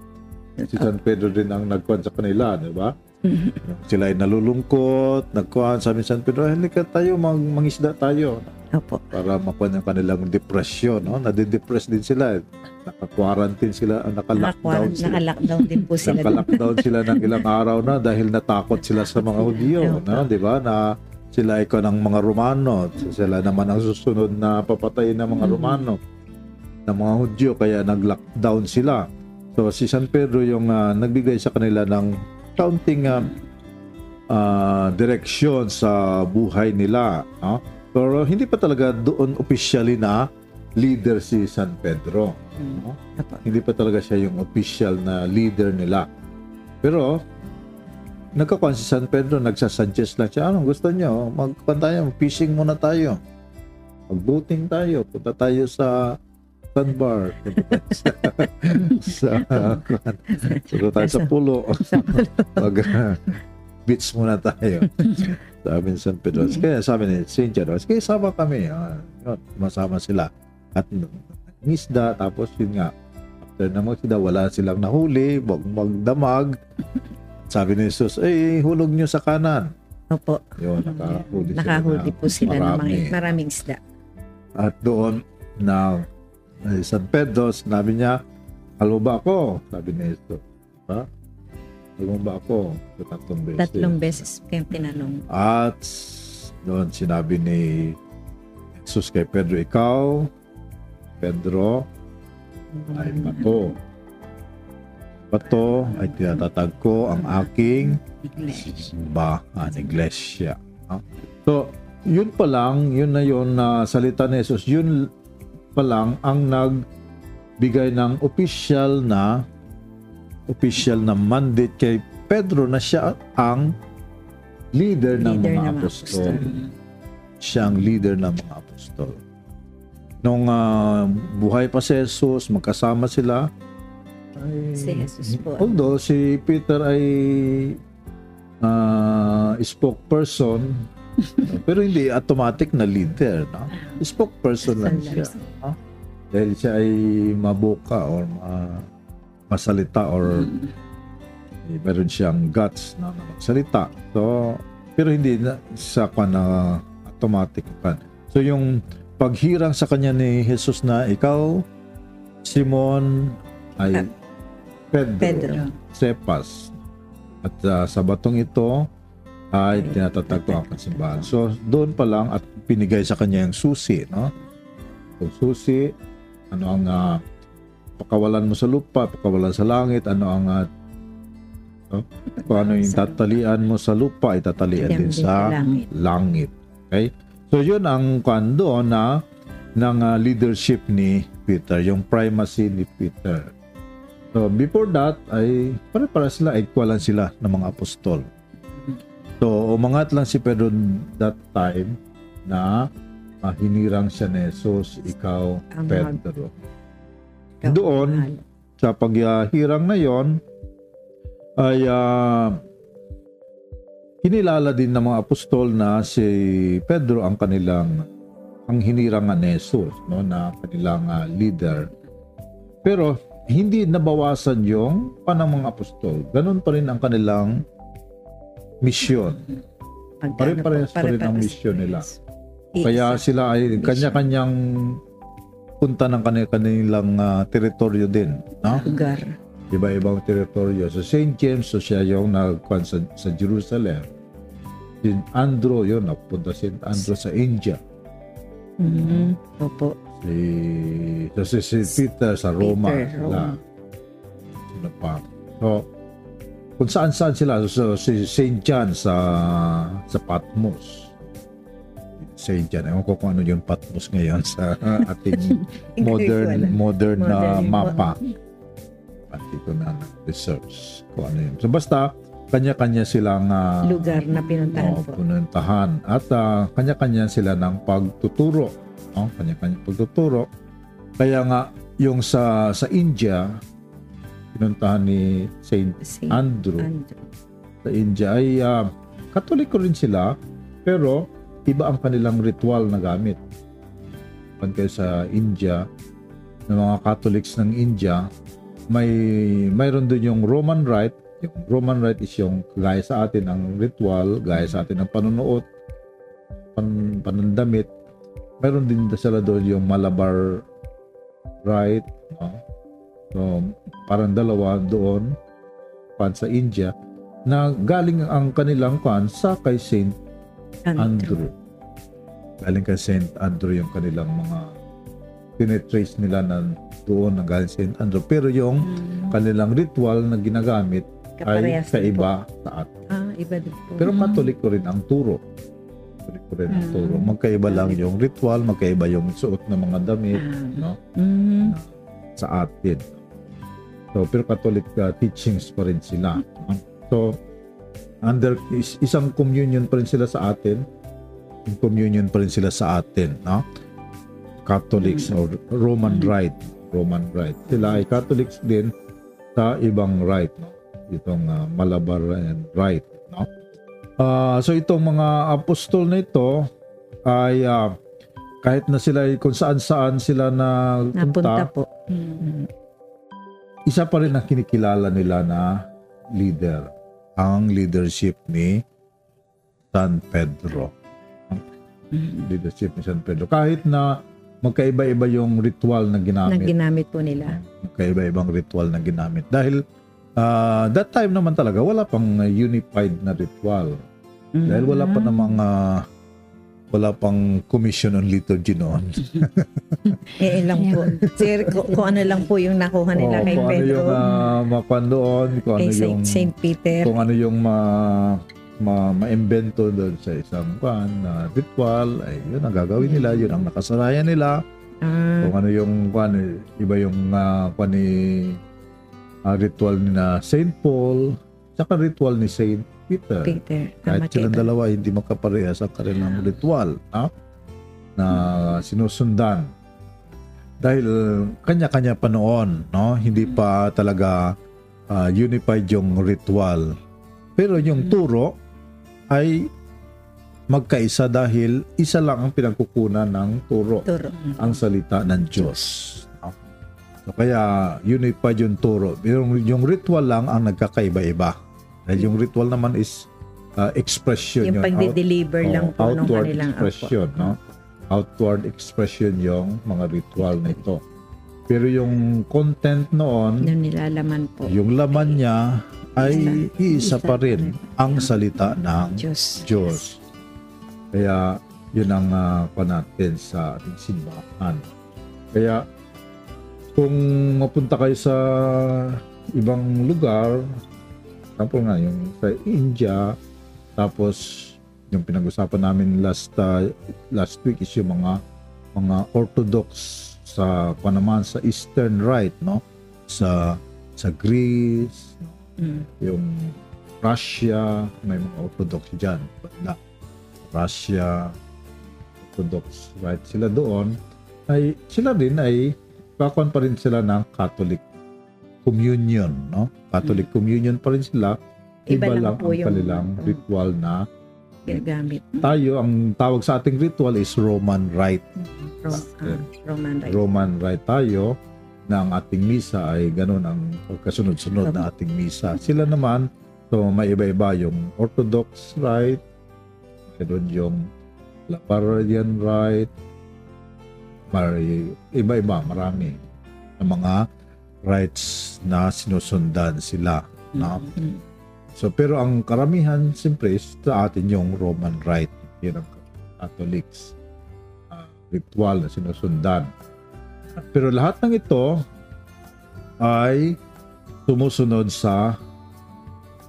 [SPEAKER 1] Si San Pedro din ang nagkuhan sa kanila, di ba? Sila ay nalulungkot, nagkuhan, sabi ni San Pedro, "Eh, hindi ka tayo, mag mangisda tayo
[SPEAKER 2] Opo.
[SPEAKER 1] para makuha yung kanilang depression. No? Nadidepress din sila. Naka-quarantine sila, ah, naka-lockdown
[SPEAKER 2] Naka-
[SPEAKER 1] sila.
[SPEAKER 2] Naka-lockdown din po sila.
[SPEAKER 1] Naka-lockdown sila ng ilang araw na dahil natakot sila sa mga Hudyo. no? Di ba? Na sila ay ng mga Romano. Sila naman ang susunod na papatayin ng mga Romano ng mga Hudyo. Kaya nag-lockdown sila. So si San Pedro yung ah, nagbigay sa kanila ng counting ah, ah, direksyon sa buhay nila. No? Pero hindi pa talaga doon officially na leader si San Pedro. No?
[SPEAKER 2] Opo.
[SPEAKER 1] Hindi pa talaga siya yung official na leader nila. Pero, nagkakuan si San Pedro, nagsasuggest lang siya, anong gusto niyo? Magkuhan tayo, fishing muna tayo. Mag-boating tayo, punta tayo sa sandbar. Sa, sa, punta tayo sa pulo. Mag, beach muna tayo. Sabi ni San Pedro. Kaya sabi ni Cynthia, daw, kaya sama kami. Ah, yun, masama sila. At ngisda, tapos yun nga, after na magsida, wala silang nahuli, wag magdamag. Sabi ni Jesus, eh, hulog nyo sa kanan.
[SPEAKER 2] Opo.
[SPEAKER 1] Yun, nakahuli sila.
[SPEAKER 2] Nakahuli
[SPEAKER 1] na
[SPEAKER 2] po sila ng
[SPEAKER 1] marami.
[SPEAKER 2] mga, maraming isda.
[SPEAKER 1] At doon na eh, San Pedro, sinabi niya, mo ba ako? Sabi ni Jesus. Ha? Mo ba ako? So, tatlong beses.
[SPEAKER 2] Tatlong beses kayong tinanong.
[SPEAKER 1] At doon sinabi ni Jesus kay Pedro, ikaw, Pedro, ay bato. Bato ay tinatatag ko ang aking simbahan, iglesia. No? So, yun pa lang, yun na yun na salita ni Jesus, yun pa lang ang nagbigay ng official na official na mandate kay Pedro na siya ang leader, ng
[SPEAKER 2] Leader
[SPEAKER 1] mga
[SPEAKER 2] ng mga
[SPEAKER 1] apostol.
[SPEAKER 2] apostol.
[SPEAKER 1] Siya ang leader ng mga apostol. Nung ah, buhay pa si Jesus, magkasama sila. ay-
[SPEAKER 2] Si Jesus po.
[SPEAKER 1] Although si Peter ay ah, spokesperson, pero hindi automatic na leader. No? Spokesperson lang siya. no? Dahil siya ay mabuka or ma- masalita or eh, meron siyang guts na, magsalita. So, pero hindi na sa kwan na automatic pan. So yung paghirang sa kanya ni Jesus na ikaw Simon ay
[SPEAKER 2] Ah,
[SPEAKER 1] Pedro,
[SPEAKER 2] Pedro.
[SPEAKER 1] Cephas. At ah, sa batong ito ay tinatatag ko ang simbahan. So doon pa lang at pinigay sa kanya yung susi, no? So susi, ano ang ah, pakawalan mo sa lupa, pakawalan sa langit, ano ang uh, no? kung ano yung tatalian mo sa lupa, ay tatalian din sa
[SPEAKER 2] langit.
[SPEAKER 1] Okay? So yun ang kwan doon na ng ah, leadership ni Peter, yung primacy ni Peter. So before that ay pare-para sila equalan sila ng mga apostol. So umangat lang si Pedro that time na ah, hinirang siya ni Jesus, ikaw
[SPEAKER 2] Ang
[SPEAKER 1] Pedro.
[SPEAKER 2] Ikaw,
[SPEAKER 1] Doon,
[SPEAKER 2] mahal.
[SPEAKER 1] sa paghirang na yon ay ah, kinilala din ng mga apostol na si Pedro ang kanilang ang hinirangan ni Jesus no na kanilang ah, leader pero hindi nabawasan yung panang mga apostol ganun pa rin ang kanilang misyon pare-parehas pa rin ang mission nila. Kaya sila ay kanya-kanyang punta ng kanil- kanilang ah, teritoryo din no
[SPEAKER 2] lugar.
[SPEAKER 1] iba-ibang teritoryo. So St. James, so siya yung nagkuhan sa, sa Jerusalem. Si Andrew, yun, napunta si Andrew sa India.
[SPEAKER 2] Mhm. Opo.
[SPEAKER 1] Si, so si, si Peter sa Roma.
[SPEAKER 2] Peter. Roma.
[SPEAKER 1] Sino pa. So, kung saan-saan sila. So, si St. John sa sa Patmos. St. John. Ewan ko kung ano yung Patmos ngayon sa ating modern modern na
[SPEAKER 2] Modern.
[SPEAKER 1] mapa. At dito na research kung ano yun. So basta, kanya-kanya silang ah,
[SPEAKER 2] Lugar na pinuntahan po.
[SPEAKER 1] pinuntahan. At ah, kanya-kanya sila ng pagtuturo. No? Kanya-kanya pagtuturo. Kaya nga, yung sa sa India, pinuntahan ni Saint
[SPEAKER 2] Si
[SPEAKER 1] Andrew
[SPEAKER 2] Andrew.
[SPEAKER 1] sa India ay ah, katoliko rin sila pero iba ang kanilang ritual na gamit. Pan kayo sa India, ng mga Catholics ng India, may mayroon din yung Roman Rite. Yung Roman Rite is yung gaya sa atin ang ritual, gaya sa atin ang panunuot, pan, panandamit. Mayroon din sila doon yung Malabar Rite. No? So, parang dalawa doon pan sa India na galing ang kanilang kan sa kay Saint Andrew. Galing kay Saint Andrew yung kanilang mga tinetrace nila na doon na galing Saint Andrew. Pero yung kanilang ritual na ginagamit ay
[SPEAKER 2] Kaparehas po.
[SPEAKER 1] kaiba sa atin.
[SPEAKER 2] Ah, iba din po.
[SPEAKER 1] Pero Katoliko rin ang turo. Katoliko rin ang turo. Magkaiba lang yung ritual, magkaiba yung suot ng mga damit no?
[SPEAKER 2] Mhm.
[SPEAKER 1] sa atin. So, pero Catholic uh, teachings pa rin sila. So, under is, isang communion pa rin sila sa atin. Communion pa rin sila sa atin, no? Catholics or Roman Rite, Roman Rite. Sila ay Catholics din sa ibang rite, no? Itong uh, Malabar and Rite, no? Ah, so itong mga apostol na ito ay ah, kahit na sila ay kung saan saan sila na
[SPEAKER 2] Napunta
[SPEAKER 1] punta,
[SPEAKER 2] po. Mm.
[SPEAKER 1] Isa pa rin ang kinikilala nila na leader. Ang leadership ni San Pedro.
[SPEAKER 2] Mm.
[SPEAKER 1] Leadership ni San Pedro. Kahit na magkaiba-iba yung ritual na
[SPEAKER 2] Na
[SPEAKER 1] ginamit.
[SPEAKER 2] ginamit po nila.
[SPEAKER 1] Magkaiba-ibang ritual na ginamit. Dahil ah, that time naman talaga wala pang unified na ritual.
[SPEAKER 2] Mm.
[SPEAKER 1] Dahil wala pa namang ah, wala pang commission on liturgy noon.
[SPEAKER 2] Eh, lang po. Sir, kung, kung ano lang po yung nakuha nila
[SPEAKER 1] Oo,
[SPEAKER 2] kay
[SPEAKER 1] kung ano
[SPEAKER 2] Pedro.
[SPEAKER 1] yung uh, doon, kung ano
[SPEAKER 2] kay Saint,
[SPEAKER 1] yung
[SPEAKER 2] Saint Peter.
[SPEAKER 1] kung ano yung ma ma maimbento doon sa isang pan na ritual ay yun ang gagawin nila yun ang nakasanayan nila
[SPEAKER 2] Ah,
[SPEAKER 1] kung ano yung kwan iba yung uh, kwan ni ah, ritual ni na Saint Paul saka ritual ni Saint Peter
[SPEAKER 2] Peter.
[SPEAKER 1] kahit
[SPEAKER 2] Tama
[SPEAKER 1] silang
[SPEAKER 2] kayo.
[SPEAKER 1] dalawa hindi magkaparehas ang kanilang ritual ha? na sinusundan dahil kanya-kanya pa noon no hindi pa talaga ah, unified yung ritual pero yung turo ay magkaisa dahil isa lang ang pinagkukunan ng turo
[SPEAKER 2] Turo.
[SPEAKER 1] ang salita ng Diyos. no? So kaya unified yung turo. Yung, yung ritual lang ang nagkakaiba-iba. Dahil yung ritual naman is uh, expression
[SPEAKER 2] Yung
[SPEAKER 1] yun.
[SPEAKER 2] pagde-deliver
[SPEAKER 1] Out-
[SPEAKER 2] lang
[SPEAKER 1] oh,
[SPEAKER 2] po ng
[SPEAKER 1] outward
[SPEAKER 2] kanilang
[SPEAKER 1] expression. No? Outward expression yung mga ritual na ito. Pero yung content noon,
[SPEAKER 2] Yung nilalaman po.
[SPEAKER 1] yung laman niya ay iisa pa rin ang salita ng
[SPEAKER 2] Diyos.
[SPEAKER 1] Diyos. Kaya yun ang uh, natin sa ating simbahan. Kaya kung mapunta kayo sa ibang lugar, example nga yung sa India, tapos yung pinag-usapan namin last uh, last week is yung mga mga Orthodox sa panaman sa Eastern Rite, no? Sa sa Greece,
[SPEAKER 2] Mm.
[SPEAKER 1] yung Russia, may mga Orthodox dyan. Banda. Russia, Orthodox, right? Sila doon, ay sila din ay kakuan pa rin sila ng Catholic communion, no? Catholic communion pa rin sila. Iba,
[SPEAKER 2] Iba lang
[SPEAKER 1] lang
[SPEAKER 2] po
[SPEAKER 1] ang
[SPEAKER 2] yung-
[SPEAKER 1] kanilang
[SPEAKER 2] mm.
[SPEAKER 1] ritual na
[SPEAKER 2] Ginagamit.
[SPEAKER 1] tayo, ang tawag sa ating ritual is Roman Rite.
[SPEAKER 2] Ro- ah, Roman right.
[SPEAKER 1] Roman Rite tayo na ang ating misa ay ganun ang pagkasunod-sunod na ating misa. Sila naman, so may iba-iba yung Orthodox Rite, ganun yung Laparian Rite, may iba-iba, marami na mga rites na sinusundan sila. No?
[SPEAKER 2] Mm.
[SPEAKER 1] So, pero ang karamihan, siyempre, sa atin yung Roman Rite. Yan ang Catholics. ah, ritual na sinusundan. Pero lahat ng ito ay sumusunod sa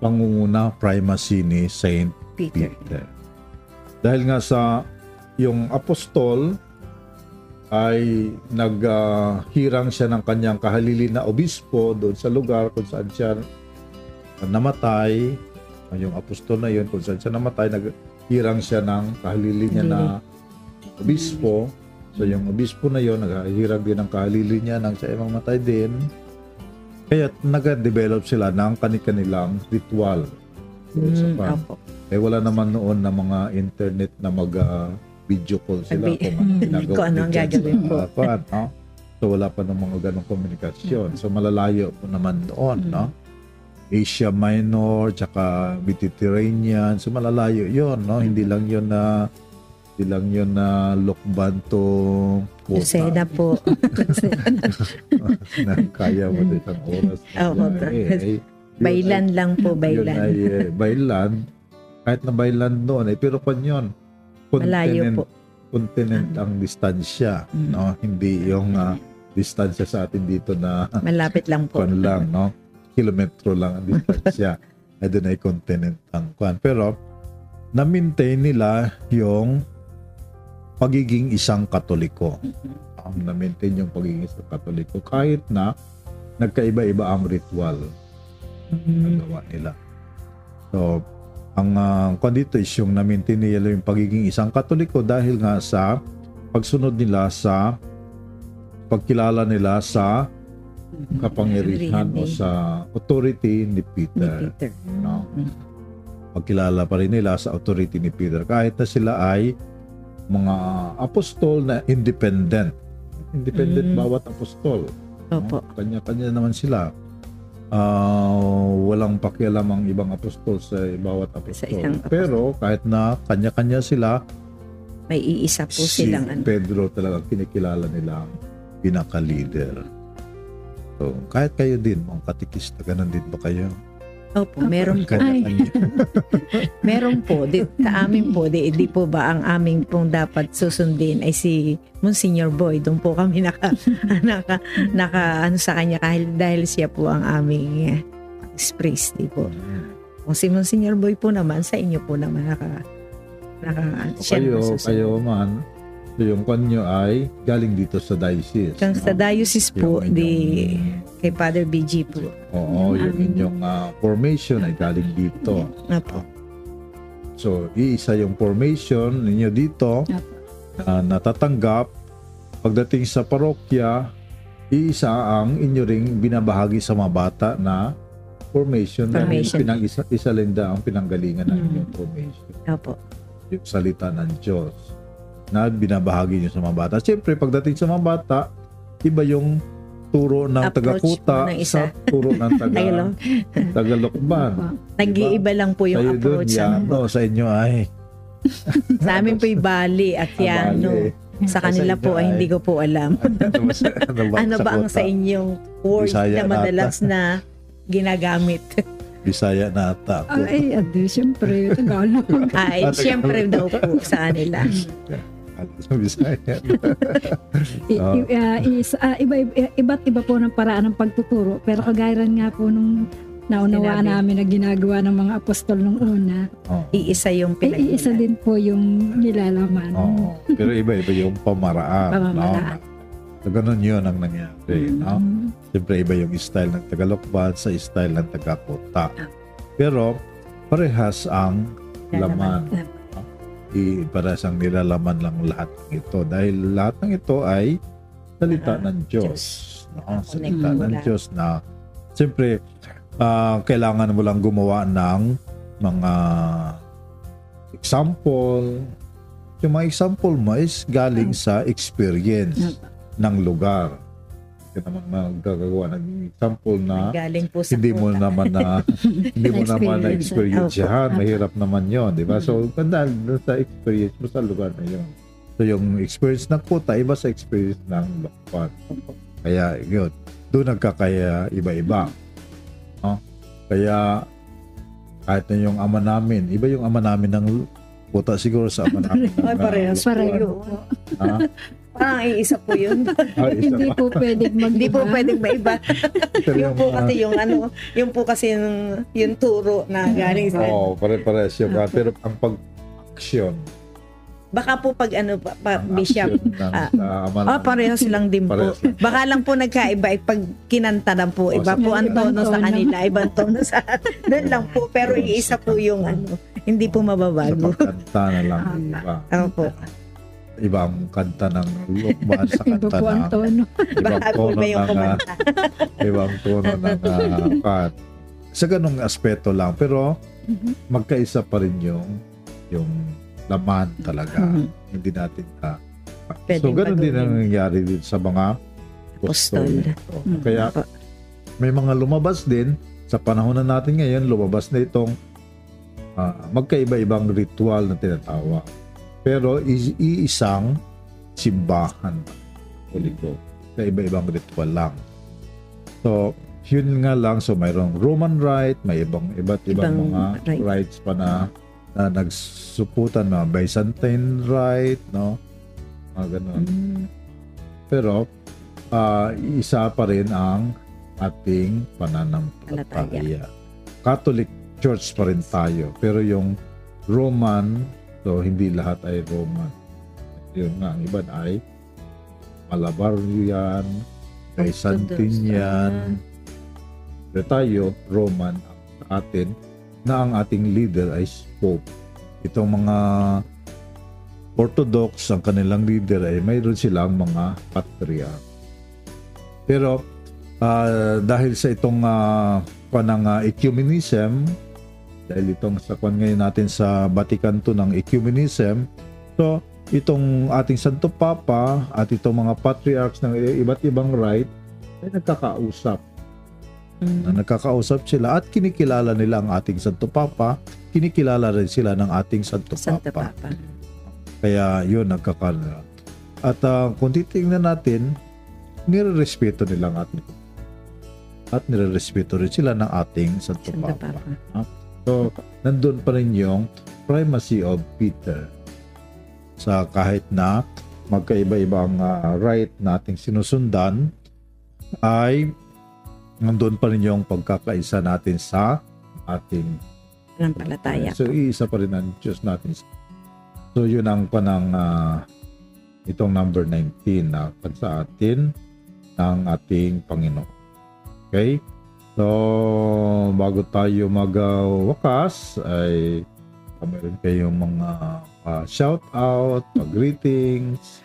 [SPEAKER 1] pangunguna primacy ni Saint
[SPEAKER 2] Peter.
[SPEAKER 1] Peter. Dahil nga sa yung apostol ay naghirang siya ng kanyang kahalili na obispo doon sa lugar kung saan siya namatay. Yung apostol na yun, kung saan siya namatay, naghirang siya ng kahalili niya na obispo. So yung obispo na yun, naghirang din ng kahalili niya nang siya ay mamatay din. Kaya nag-develop sila ng kanilang ritual. sa
[SPEAKER 2] Mm, opo.
[SPEAKER 1] Eh wala naman noon na mga internet na mag ah, video call sila
[SPEAKER 2] Mag-
[SPEAKER 1] kung ano ginagawa
[SPEAKER 2] Kung ano ang gagawin po.
[SPEAKER 1] harapan, no? So wala pa ng mga ganong komunikasyon. So malalayo po naman doon,
[SPEAKER 2] Mm.
[SPEAKER 1] no? Asia Minor, tsaka Mediterranean. So malalayo 'yon, no? Hindi lang 'yon na hindi lang 'yon na Lokban to
[SPEAKER 2] Lucena po.
[SPEAKER 1] na kaya mo sa isang oras.
[SPEAKER 2] Oo,
[SPEAKER 1] Eh, eh, yun
[SPEAKER 2] Bailan lang po,
[SPEAKER 1] Yun
[SPEAKER 2] bailan.
[SPEAKER 1] ay eh, bailan. Kahit na bailan noon, eh, pero pa yun,
[SPEAKER 2] Malayo
[SPEAKER 1] continent,
[SPEAKER 2] po.
[SPEAKER 1] continent ang distansya.
[SPEAKER 2] Mm.
[SPEAKER 1] No? Hindi yung ah, distansya sa atin dito na
[SPEAKER 2] Malapit lang po.
[SPEAKER 1] kwan lang, no? kilometro lang ang distansya. ay doon ay continent ang kwan. Pero, na-maintain nila yung pagiging isang katoliko. Ang na-maintain yung pagiging isang katoliko kahit na nagkaiba-iba ang ritual
[SPEAKER 2] Mm.
[SPEAKER 1] nagawa nila. So, ang uh, kwan dito is yung na-maintain nila yung pagiging isang katoliko dahil nga sa pagsunod nila sa pagkilala nila sa kapangyarihan o sa authority ni
[SPEAKER 2] ni
[SPEAKER 1] Peter.
[SPEAKER 2] Peter.
[SPEAKER 1] No? Pagkilala pa rin nila sa authority ni Peter kahit na sila ay mga apostol na independent. Independent
[SPEAKER 2] Mm.
[SPEAKER 1] bawat apostol.
[SPEAKER 2] Opo.
[SPEAKER 1] No? Kanya-kanya naman sila. Ah, walang pakialam ang ibang apostol sa bawat apostol.
[SPEAKER 2] isang apostol.
[SPEAKER 1] Pero kahit na kanya-kanya sila,
[SPEAKER 2] May iisa po
[SPEAKER 1] si
[SPEAKER 2] silang ano.
[SPEAKER 1] Pedro talaga kinikilala nilang pinaka-leader. So, kahit kayo din, mga katikista, ganun din ba kayo?
[SPEAKER 2] Opo, meron po.
[SPEAKER 1] Kanya-kanya.
[SPEAKER 2] Meron po. Di, sa amin po, di, di po ba ang aming pong dapat susundin ay si Monsignor Boy. Doon po kami naka, naka, naka ano sa kanya dahil, dahil siya po ang aming eh, priest. Di po. Kung si Monsignor Boy po naman, sa inyo po naman naka, naka
[SPEAKER 1] So,
[SPEAKER 2] siya
[SPEAKER 1] kayo, kayo man, so yung kanyo ay galing dito sa diocese.
[SPEAKER 2] Kung
[SPEAKER 1] no?
[SPEAKER 2] sa diocese po,
[SPEAKER 1] Yung
[SPEAKER 2] di
[SPEAKER 1] inyong-
[SPEAKER 2] kay Father BG po.
[SPEAKER 1] Oo, yung
[SPEAKER 3] Amin.
[SPEAKER 1] inyong ah, formation ay galing dito.
[SPEAKER 2] Opo.
[SPEAKER 1] So, iisa yung formation ninyo dito na natatanggap. Pagdating sa parokya, iisa ang inyo ring binabahagi sa mga bata na formation,
[SPEAKER 2] Formation.
[SPEAKER 1] pinang isa, isa linda ang pinanggalingan ng
[SPEAKER 3] Mm.
[SPEAKER 1] inyong formation.
[SPEAKER 2] Opo.
[SPEAKER 1] Yung salita ng Diyos na binabahagi nyo sa mga bata. Siyempre, pagdating sa mga bata, iba yung turo ng
[SPEAKER 2] Approach
[SPEAKER 1] taga-kuta
[SPEAKER 2] ng isa.
[SPEAKER 1] sa turo ng taga,
[SPEAKER 2] Tagalog.
[SPEAKER 1] taga-lukban.
[SPEAKER 2] Nag-iiba lang po yung
[SPEAKER 1] dun,
[SPEAKER 2] approach.
[SPEAKER 1] yan,
[SPEAKER 2] ano
[SPEAKER 1] no, sa inyo ay
[SPEAKER 2] Sa amin po Bali at Piano.
[SPEAKER 1] Bale.
[SPEAKER 2] Sa kanila
[SPEAKER 1] Sa
[SPEAKER 2] po ay hindi ko po alam.
[SPEAKER 1] ano ba, ano ba,
[SPEAKER 2] ano ba ang sa inyong word
[SPEAKER 1] Bisaya
[SPEAKER 2] na madalas na ginagamit?
[SPEAKER 1] Bisaya na ata ako.
[SPEAKER 3] Ay, adi, siyempre, Tagalog.
[SPEAKER 2] Ay, syempre daw po sa kanila.
[SPEAKER 1] Bisaya.
[SPEAKER 3] I-
[SPEAKER 1] Ah.
[SPEAKER 3] i- ah, is, ah, iba, iba- iba't iba po ng paraan ng pagtuturo. Pero kagairan nga po nung naunawaan
[SPEAKER 2] Sinabi.
[SPEAKER 3] namin na ginagawa ng mga apostol nung una,
[SPEAKER 1] Oo.
[SPEAKER 2] Iisa yung
[SPEAKER 3] eh, iisa
[SPEAKER 2] pinag
[SPEAKER 3] din po yung nilalaman.
[SPEAKER 1] Oo. Pero iba-iba yung pamaraan.
[SPEAKER 3] Pamamaraan.
[SPEAKER 1] No? So, ganun yun ang nangyari. No?
[SPEAKER 3] Mm.
[SPEAKER 1] Siyempre, iba yung style ng Tagalokban sa style ng Tagakota.
[SPEAKER 2] Ah.
[SPEAKER 1] Pero, parehas ang laman.
[SPEAKER 2] Lalaman.
[SPEAKER 1] I, parehas ang nilalaman lang lahat ng ito. Dahil lahat ng ito ay salita
[SPEAKER 2] Ah,
[SPEAKER 1] ng Diyos.
[SPEAKER 2] Diyos.
[SPEAKER 1] No?
[SPEAKER 2] Nakakonect
[SPEAKER 1] Salita
[SPEAKER 2] mo
[SPEAKER 1] ng. Diyos na siyempre, ah, kailangan mo lang gumawa ng mga example. Yung mga example mo is galing sa experience ng lugar. Kaya naman magagawa ng example na
[SPEAKER 2] Galing po sa
[SPEAKER 1] hindi mo naman na hindi mo naman na experience yan. Mahirap naman yon, di ba? So, dahil doon sa experience mo sa lugar na yon. So, yung experience ng kuta, iba sa experience ng lokpan. Kaya, yun. Doon nagkakaya iba-iba. No? Kaya, kahit na yung ama namin, iba yung ama namin ng kuta siguro sa ama namin.
[SPEAKER 2] Ay, parehas
[SPEAKER 3] Pareho.
[SPEAKER 1] Ha?
[SPEAKER 2] Parang iisa po yun.
[SPEAKER 1] Ah, isa
[SPEAKER 3] Hindi
[SPEAKER 1] pa.
[SPEAKER 3] po pwedeng mag
[SPEAKER 2] Hindi po pwedeng maiba. Yung po
[SPEAKER 1] ah,
[SPEAKER 2] kasi yung ano, yung po kasi yung, yung turo na galing sa
[SPEAKER 1] Oo, pare-pares yung ah, pero ang pag-action
[SPEAKER 2] Baka po pag ano pa, pa
[SPEAKER 1] ang
[SPEAKER 2] bishop.
[SPEAKER 1] action ng
[SPEAKER 2] Ah.
[SPEAKER 1] sa ama
[SPEAKER 2] Ah, pareho silang din po.
[SPEAKER 1] Parehas lang.
[SPEAKER 2] Baka lang po nagkaiba eh, pag kinanta lang po.
[SPEAKER 1] Oh,
[SPEAKER 2] Iba po ang
[SPEAKER 3] Ibang
[SPEAKER 2] tono sa
[SPEAKER 3] tono.
[SPEAKER 2] kanila, ibang tono sa doon lang po. Pero iisa po yung ano, hindi po
[SPEAKER 1] sa
[SPEAKER 2] mababago.
[SPEAKER 1] pagkanta na lang
[SPEAKER 3] Ah.
[SPEAKER 2] Opo.
[SPEAKER 1] Iba ang kanta ng lukban sa
[SPEAKER 3] Iba
[SPEAKER 1] kanta ng
[SPEAKER 3] tono.
[SPEAKER 1] ibang tono ng ah,
[SPEAKER 2] kumanta.
[SPEAKER 1] ibang tono ng ah, kat. Sa ganung aspeto lang pero magkaisa pa rin yung yung laman talaga.
[SPEAKER 2] Mhm.
[SPEAKER 1] Hindi natin na
[SPEAKER 2] Pwedeng
[SPEAKER 1] So ganun din ang nangyayari dito sa mga
[SPEAKER 2] Apostol.
[SPEAKER 3] Mhm.
[SPEAKER 1] Kaya may mga lumabas din sa panahon na natin ngayon lumabas na itong ah, magkaiba-ibang ritual na tinatawag pero is, iisang simbahan Katoliko sa iba-ibang ritual lang so yun nga lang so mayroong Roman rite may ibang iba't ibang,
[SPEAKER 2] Ibang
[SPEAKER 1] mga
[SPEAKER 2] rite.
[SPEAKER 1] rites pa na na nagsuputan mga Byzantine rite no mga ganun
[SPEAKER 2] Mm.
[SPEAKER 1] pero ah, isa pa rin ang ating pananampalataya. Catholic Church pa rin tayo. Pero yung Roman, so hindi lahat ay Roman. Yun nga, ang iba ay Malabarian, Byzantinian. Pero tayo, Roman sa atin, na ang ating leader ay Pope. Itong mga Orthodox, ang kanilang leader ay mayroon silang mga patriarch. Pero ah, dahil sa itong uh, panang ah, ecumenism, dahil itong sa kwan ngayon natin sa Vatican II ng ecumenism. So, itong ating Santo Papa at itong mga patriarchs ng iba't ibang rite ay nagkakausap. Na nagkakausap sila at kinikilala nila ang ating Santo Papa, kinikilala rin sila ng ating Santo,
[SPEAKER 2] Santa
[SPEAKER 1] Papa.
[SPEAKER 2] Papa.
[SPEAKER 1] Kaya yun, nagkakala. At ah, kung titingnan natin, nire-respeto nila ang ating at nire-respeto rin sila ng ating Santo,
[SPEAKER 2] Santa
[SPEAKER 1] Papa.
[SPEAKER 2] Papa.
[SPEAKER 1] So, nandun pa rin yung primacy of Peter. Sa kahit na magkaiba-iba ang ah, right nating sinusundan, ay nandun pa rin yung pagkakaisa natin sa ating
[SPEAKER 2] Panampalataya.
[SPEAKER 1] So, iisa pa rin ang Diyos natin. So, yun ang panang ah, itong number 19 na pan sa atin ng ating Panginoon. Okay? So, bago tayo magwakas, ay uh, meron kayong mga ah, shout out, greetings,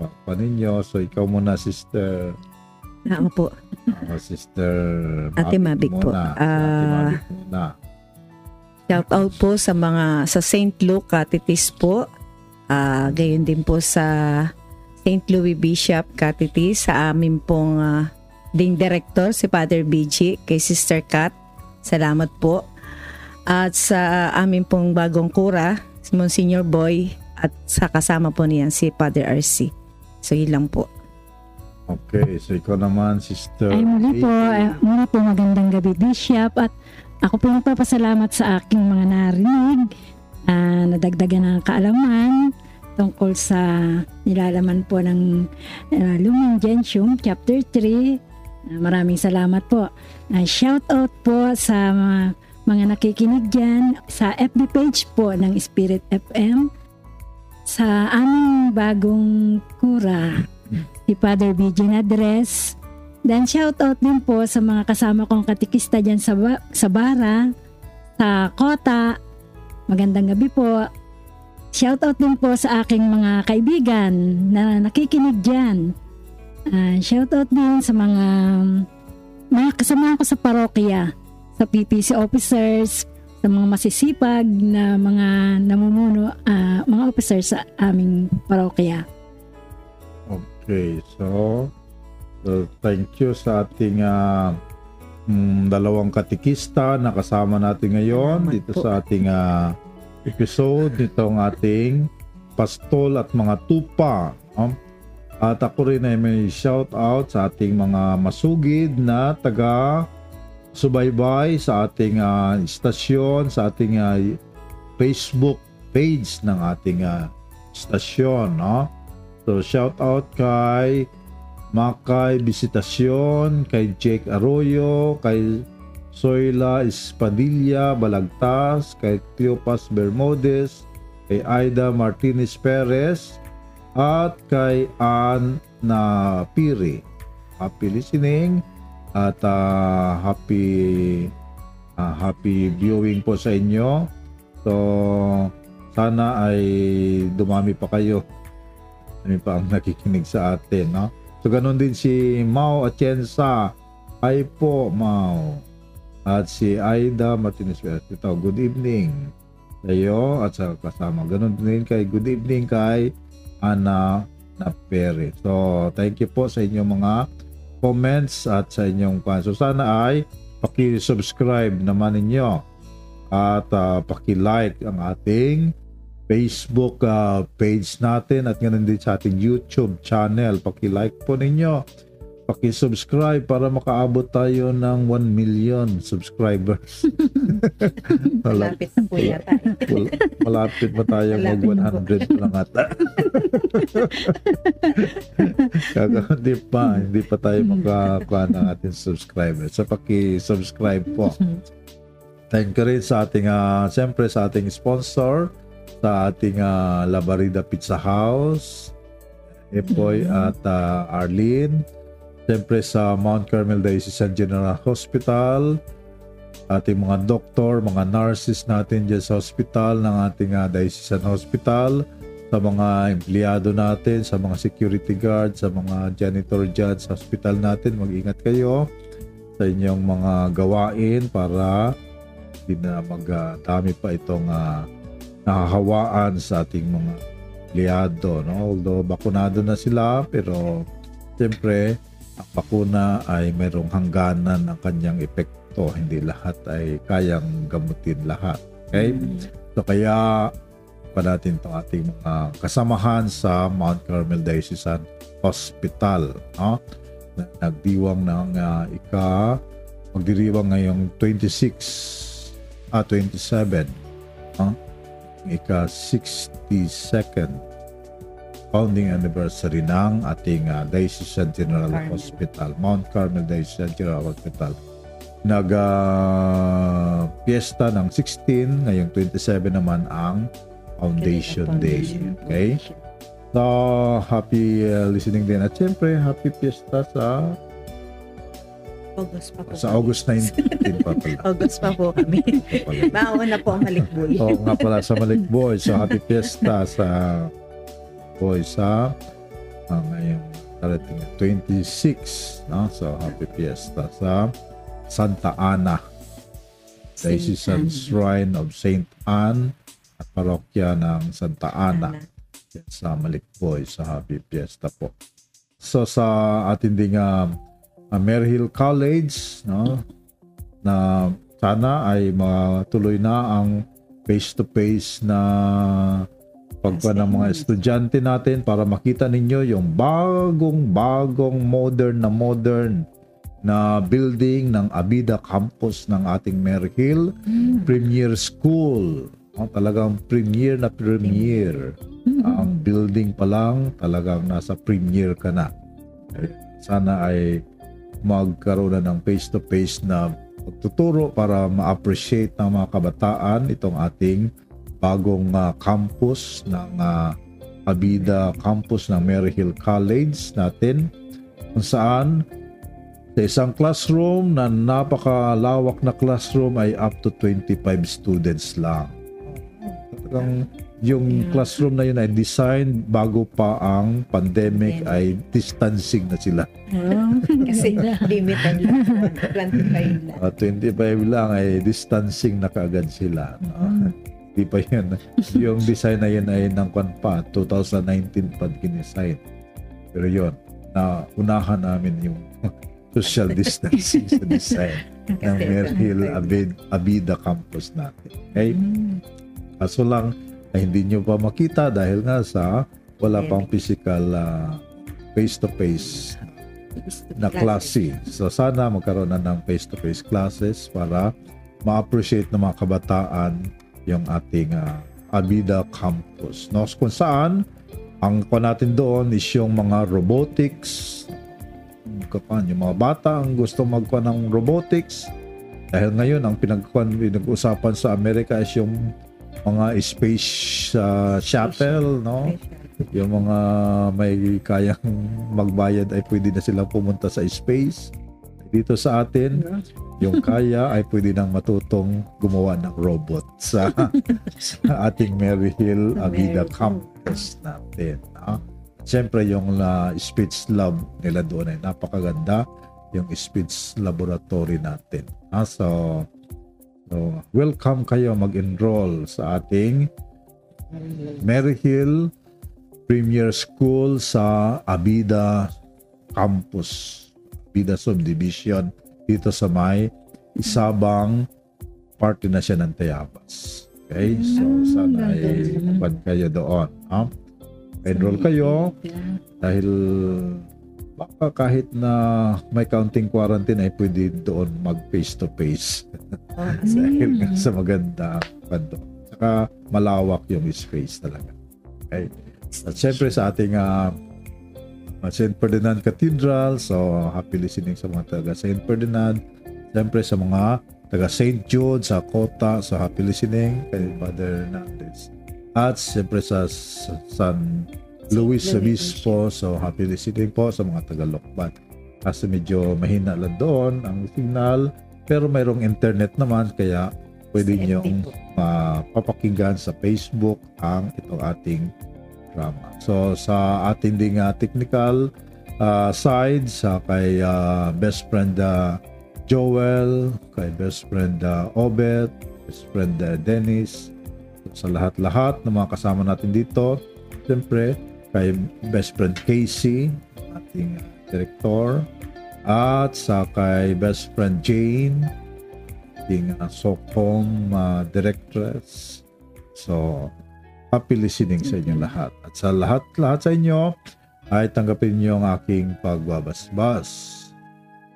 [SPEAKER 1] pa, pa ninyo. So, ikaw muna, sister.
[SPEAKER 2] Ako po.
[SPEAKER 1] ah, sister
[SPEAKER 2] Ate Mabik po.
[SPEAKER 1] Si Ate
[SPEAKER 2] Ah,
[SPEAKER 1] muna.
[SPEAKER 2] Shout out po sa mga sa St. Luke Catitis po. Ah, gayon din po sa St. Louis Bishop Catitis sa amin pong ah, ding director si Father BG kay Sister Kat. Salamat po. At sa amin pong bagong kura, si Monsignor Boy at sa kasama po niyan si Father RC. So yun lang po.
[SPEAKER 1] Okay, so ikaw naman, sister.
[SPEAKER 3] Ay muli po, ay, muli po magandang gabi Bishop at ako po nagpapasalamat sa aking mga narinig, ah, nadagdagan ng kaalaman tungkol sa nilalaman po ng uh, Lumen Gentium chapter 3. Maraming salamat po. Ah, shout out po sa mga, mga nakikinig dyan sa FB page po ng Spirit FM sa aming bagong kura si Father BJ Nadres. Then shout out din po sa mga kasama kong katikista dyan sa, sa Bara, sa Kota. Magandang gabi po. Shout out din po sa aking mga kaibigan na nakikinig dyan. Ah, shout out din sa mga mga kasama ko sa parokya, sa PPC officers, sa mga masisipag na mga namumuno, ah, mga officers sa aming parokya.
[SPEAKER 1] Okay, so, so thank you sa ating ah, mm, dalawang katikista na kasama natin ngayon
[SPEAKER 2] Salamat
[SPEAKER 1] dito
[SPEAKER 2] po.
[SPEAKER 1] sa ating ah, episode nitong ating pastol at mga tupa. no? At ako rin ay may shout out sa ating mga masugid na taga subaybay sa ating ah, istasyon, sa ating ah, Facebook page ng ating ah, istasyon. No? So shout out kay Makay Visitasyon, kay Jake Arroyo, kay Soyla Espadilla Balagtas, kay Cleopas Bermudez, kay Aida Martinez Perez, at kay Ann na Piri. Happy listening at ah, happy ah, happy viewing po sa inyo. So sana ay dumami pa kayo kami pa ang nakikinig sa atin, no? So, ganun din si Mau Atienza. Hi po, Mau. At si Aida Martinez. Ito, good evening sa iyo at sa kasama. Ganun din kay good evening kay Ana na Perez. So, thank you po sa inyong mga comments at sa inyong kwan. So, sana ay paki-subscribe naman ninyo at ah, paki-like ang ating Facebook ah, page natin at ganoon din sa ating YouTube channel. Paki-like po ninyo. Paki-subscribe para makaabot tayo ng 1 million subscribers. Malapit,
[SPEAKER 2] na po yata. eh.
[SPEAKER 1] malapit pa tayo mag
[SPEAKER 2] Malapit na po.
[SPEAKER 1] 100 lang ata. Kaya hindi pa, hindi pa tayo makakuha ng ating subscribers. So paki-subscribe po. Thank you rin sa ating, ah, siyempre sa ating sponsor, sa ating ah, Labarida Pizza House, Epoy at ah, Arlene. Siyempre sa Mount Carmel Diocesan General Hospital, ating mga doktor, mga nurses natin dyan sa hospital ng ating uh, Diocesan Hospital, sa mga empleyado natin, sa mga security guard, sa mga janitor dyan sa hospital natin, mag-ingat kayo sa inyong mga gawain para hindi na magdami pa itong ah, nakahawaan sa ating mga liado. No? Although bakunado na sila, pero siyempre, ang bakuna ay mayroong hangganan ng kanyang epekto. Hindi lahat ay kayang gamutin lahat. Okay? So kaya pa natin itong ating mga kasamahan sa Mount Carmel Diocesan Hospital. No? Na- Nagdiwang ng ah, ika, magdiriwang ngayong 26, ah 27, no? ika 62nd founding anniversary ng ating uh, Diocesan General
[SPEAKER 2] Carmel.
[SPEAKER 1] Hospital, Mount Carmel Diocesan General Hospital. Nag ah, piyesta ng 16, ngayong 27 naman ang Foundation Day. Okay? So, happy uh, listening din. At syempre, happy piyesta sa
[SPEAKER 2] August pa po.
[SPEAKER 1] sa. August 19 pa pala.
[SPEAKER 2] August pa po kami. Mauna po ang malikboy.
[SPEAKER 1] Oo nga pala sa Malikboy. So, happy fiesta sa boy sa uh, ngayong darating na 26. No? So, happy fiesta sa Santa Ana. Diocesan Shrine of Saint Anne at parokya ng Santa Ana sa Malikboy sa Happy Fiesta po. So sa ating ding uh, uh, Maryhill College no na sana ay matuloy na ang face-to-face na pagkuha ng mga estudyante natin para makita ninyo yung bagong bagong modern na modern na building ng Abida campus ng ating Maryhill Premier School. Oh, talagang premier na premier. Ang building pa lang talagang nasa premier ka na. Eh, Sana ay magkaroon na ng face-to-face na pagtuturo para ma-appreciate ng mga kabataan itong ating bagong ah, campus ng ah, Abida campus ng Maryhill College natin kung saan sa isang classroom na napakalawak na classroom ay up to 25 students lang. Talagang yung classroom na yun ay designed bago pa ang pandemic ay distancing na sila.
[SPEAKER 2] Kasi limited lang. 25 lang.
[SPEAKER 1] Uh, 25 lang ay distancing na kaagad sila. No? Di pa yun. Yung design na yun ay ng kwan pa, 2019 pa ginesign. Pero yun, na unahan namin yung social distancing sa design ng Merhill
[SPEAKER 2] 25
[SPEAKER 1] Abid, Abida campus natin. Okay? Kaso lang, ay hindi nyo pa makita dahil nga sa wala pang physical ah, face-to-face na klase. So sana magkaroon na ng face-to-face classes para ma-appreciate ng mga kabataan yung ating ah, Abida campus. No, kung saan ang pa natin doon is yung mga robotics, yung mga bata ang gusto magkuha ng robotics. Dahil ngayon, ang pinag-usapan sa Amerika is yung mga space ah, shuttle, no? Yung mga may kayang magbayad ay pwede na silang pumunta sa space. Dito sa atin, yung kaya ay pwede nang matutong gumawa ng robot sa, sa ating Maryhill Avida
[SPEAKER 2] Maryhill.
[SPEAKER 1] campus natin. No? Siyempre, yung uh, speech lab nila doon ay napakaganda. Yung speech laboratory natin. Ah, so, so, welcome kayo mag-enroll sa ating Maryhill Premier School sa Abida Campus, Abida Subdivision dito sa may Isabang party na siya ng Tayabas. Okay? So, sana ay pad kayo doon. Ha? Enroll kayo dahil baka kahit na may counting quarantine ay pwede doon mag face to face dahil nga sa maganda ang Saka malawak yung space talaga. Okay? At syempre sa ating uh, St. Ferdinand Cathedral, so happy listening sa mga taga St. Ferdinand. Syempre sa mga taga St. Jude, sa Kota, so happy listening kay Father Hernandez. At syempre sa San Luis Obispo, so happy listening po sa mga taga Lokban. Kasi medyo mahina lang doon ang signal, pero mayroong internet naman, kaya pwede niyong mapapakinggan sa Facebook ang itong ating drama. So sa ating ding uh, technical uh, side sa kay uh, best friend uh, Joel, kay best friend uh, Obet, best friend uh, Dennis, sa lahat-lahat ng mga kasama natin dito. Siyempre, kay best friend Casey, ating uh, director, at sa kay best friend Jane, ating uh, SOCOM uh, directress. So, happy listening sa inyong lahat. At sa lahat-lahat sa inyo, ay tanggapin niyo ang aking pagbabasbas.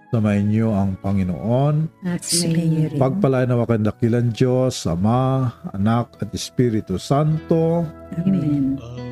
[SPEAKER 1] Samayin niyo ang Panginoon
[SPEAKER 3] At
[SPEAKER 2] Sumayin
[SPEAKER 3] may
[SPEAKER 1] Pagpalain nawa kang dakilan Diyos, Ama, Anak at Espiritu Santo.
[SPEAKER 3] Amen.
[SPEAKER 4] Ang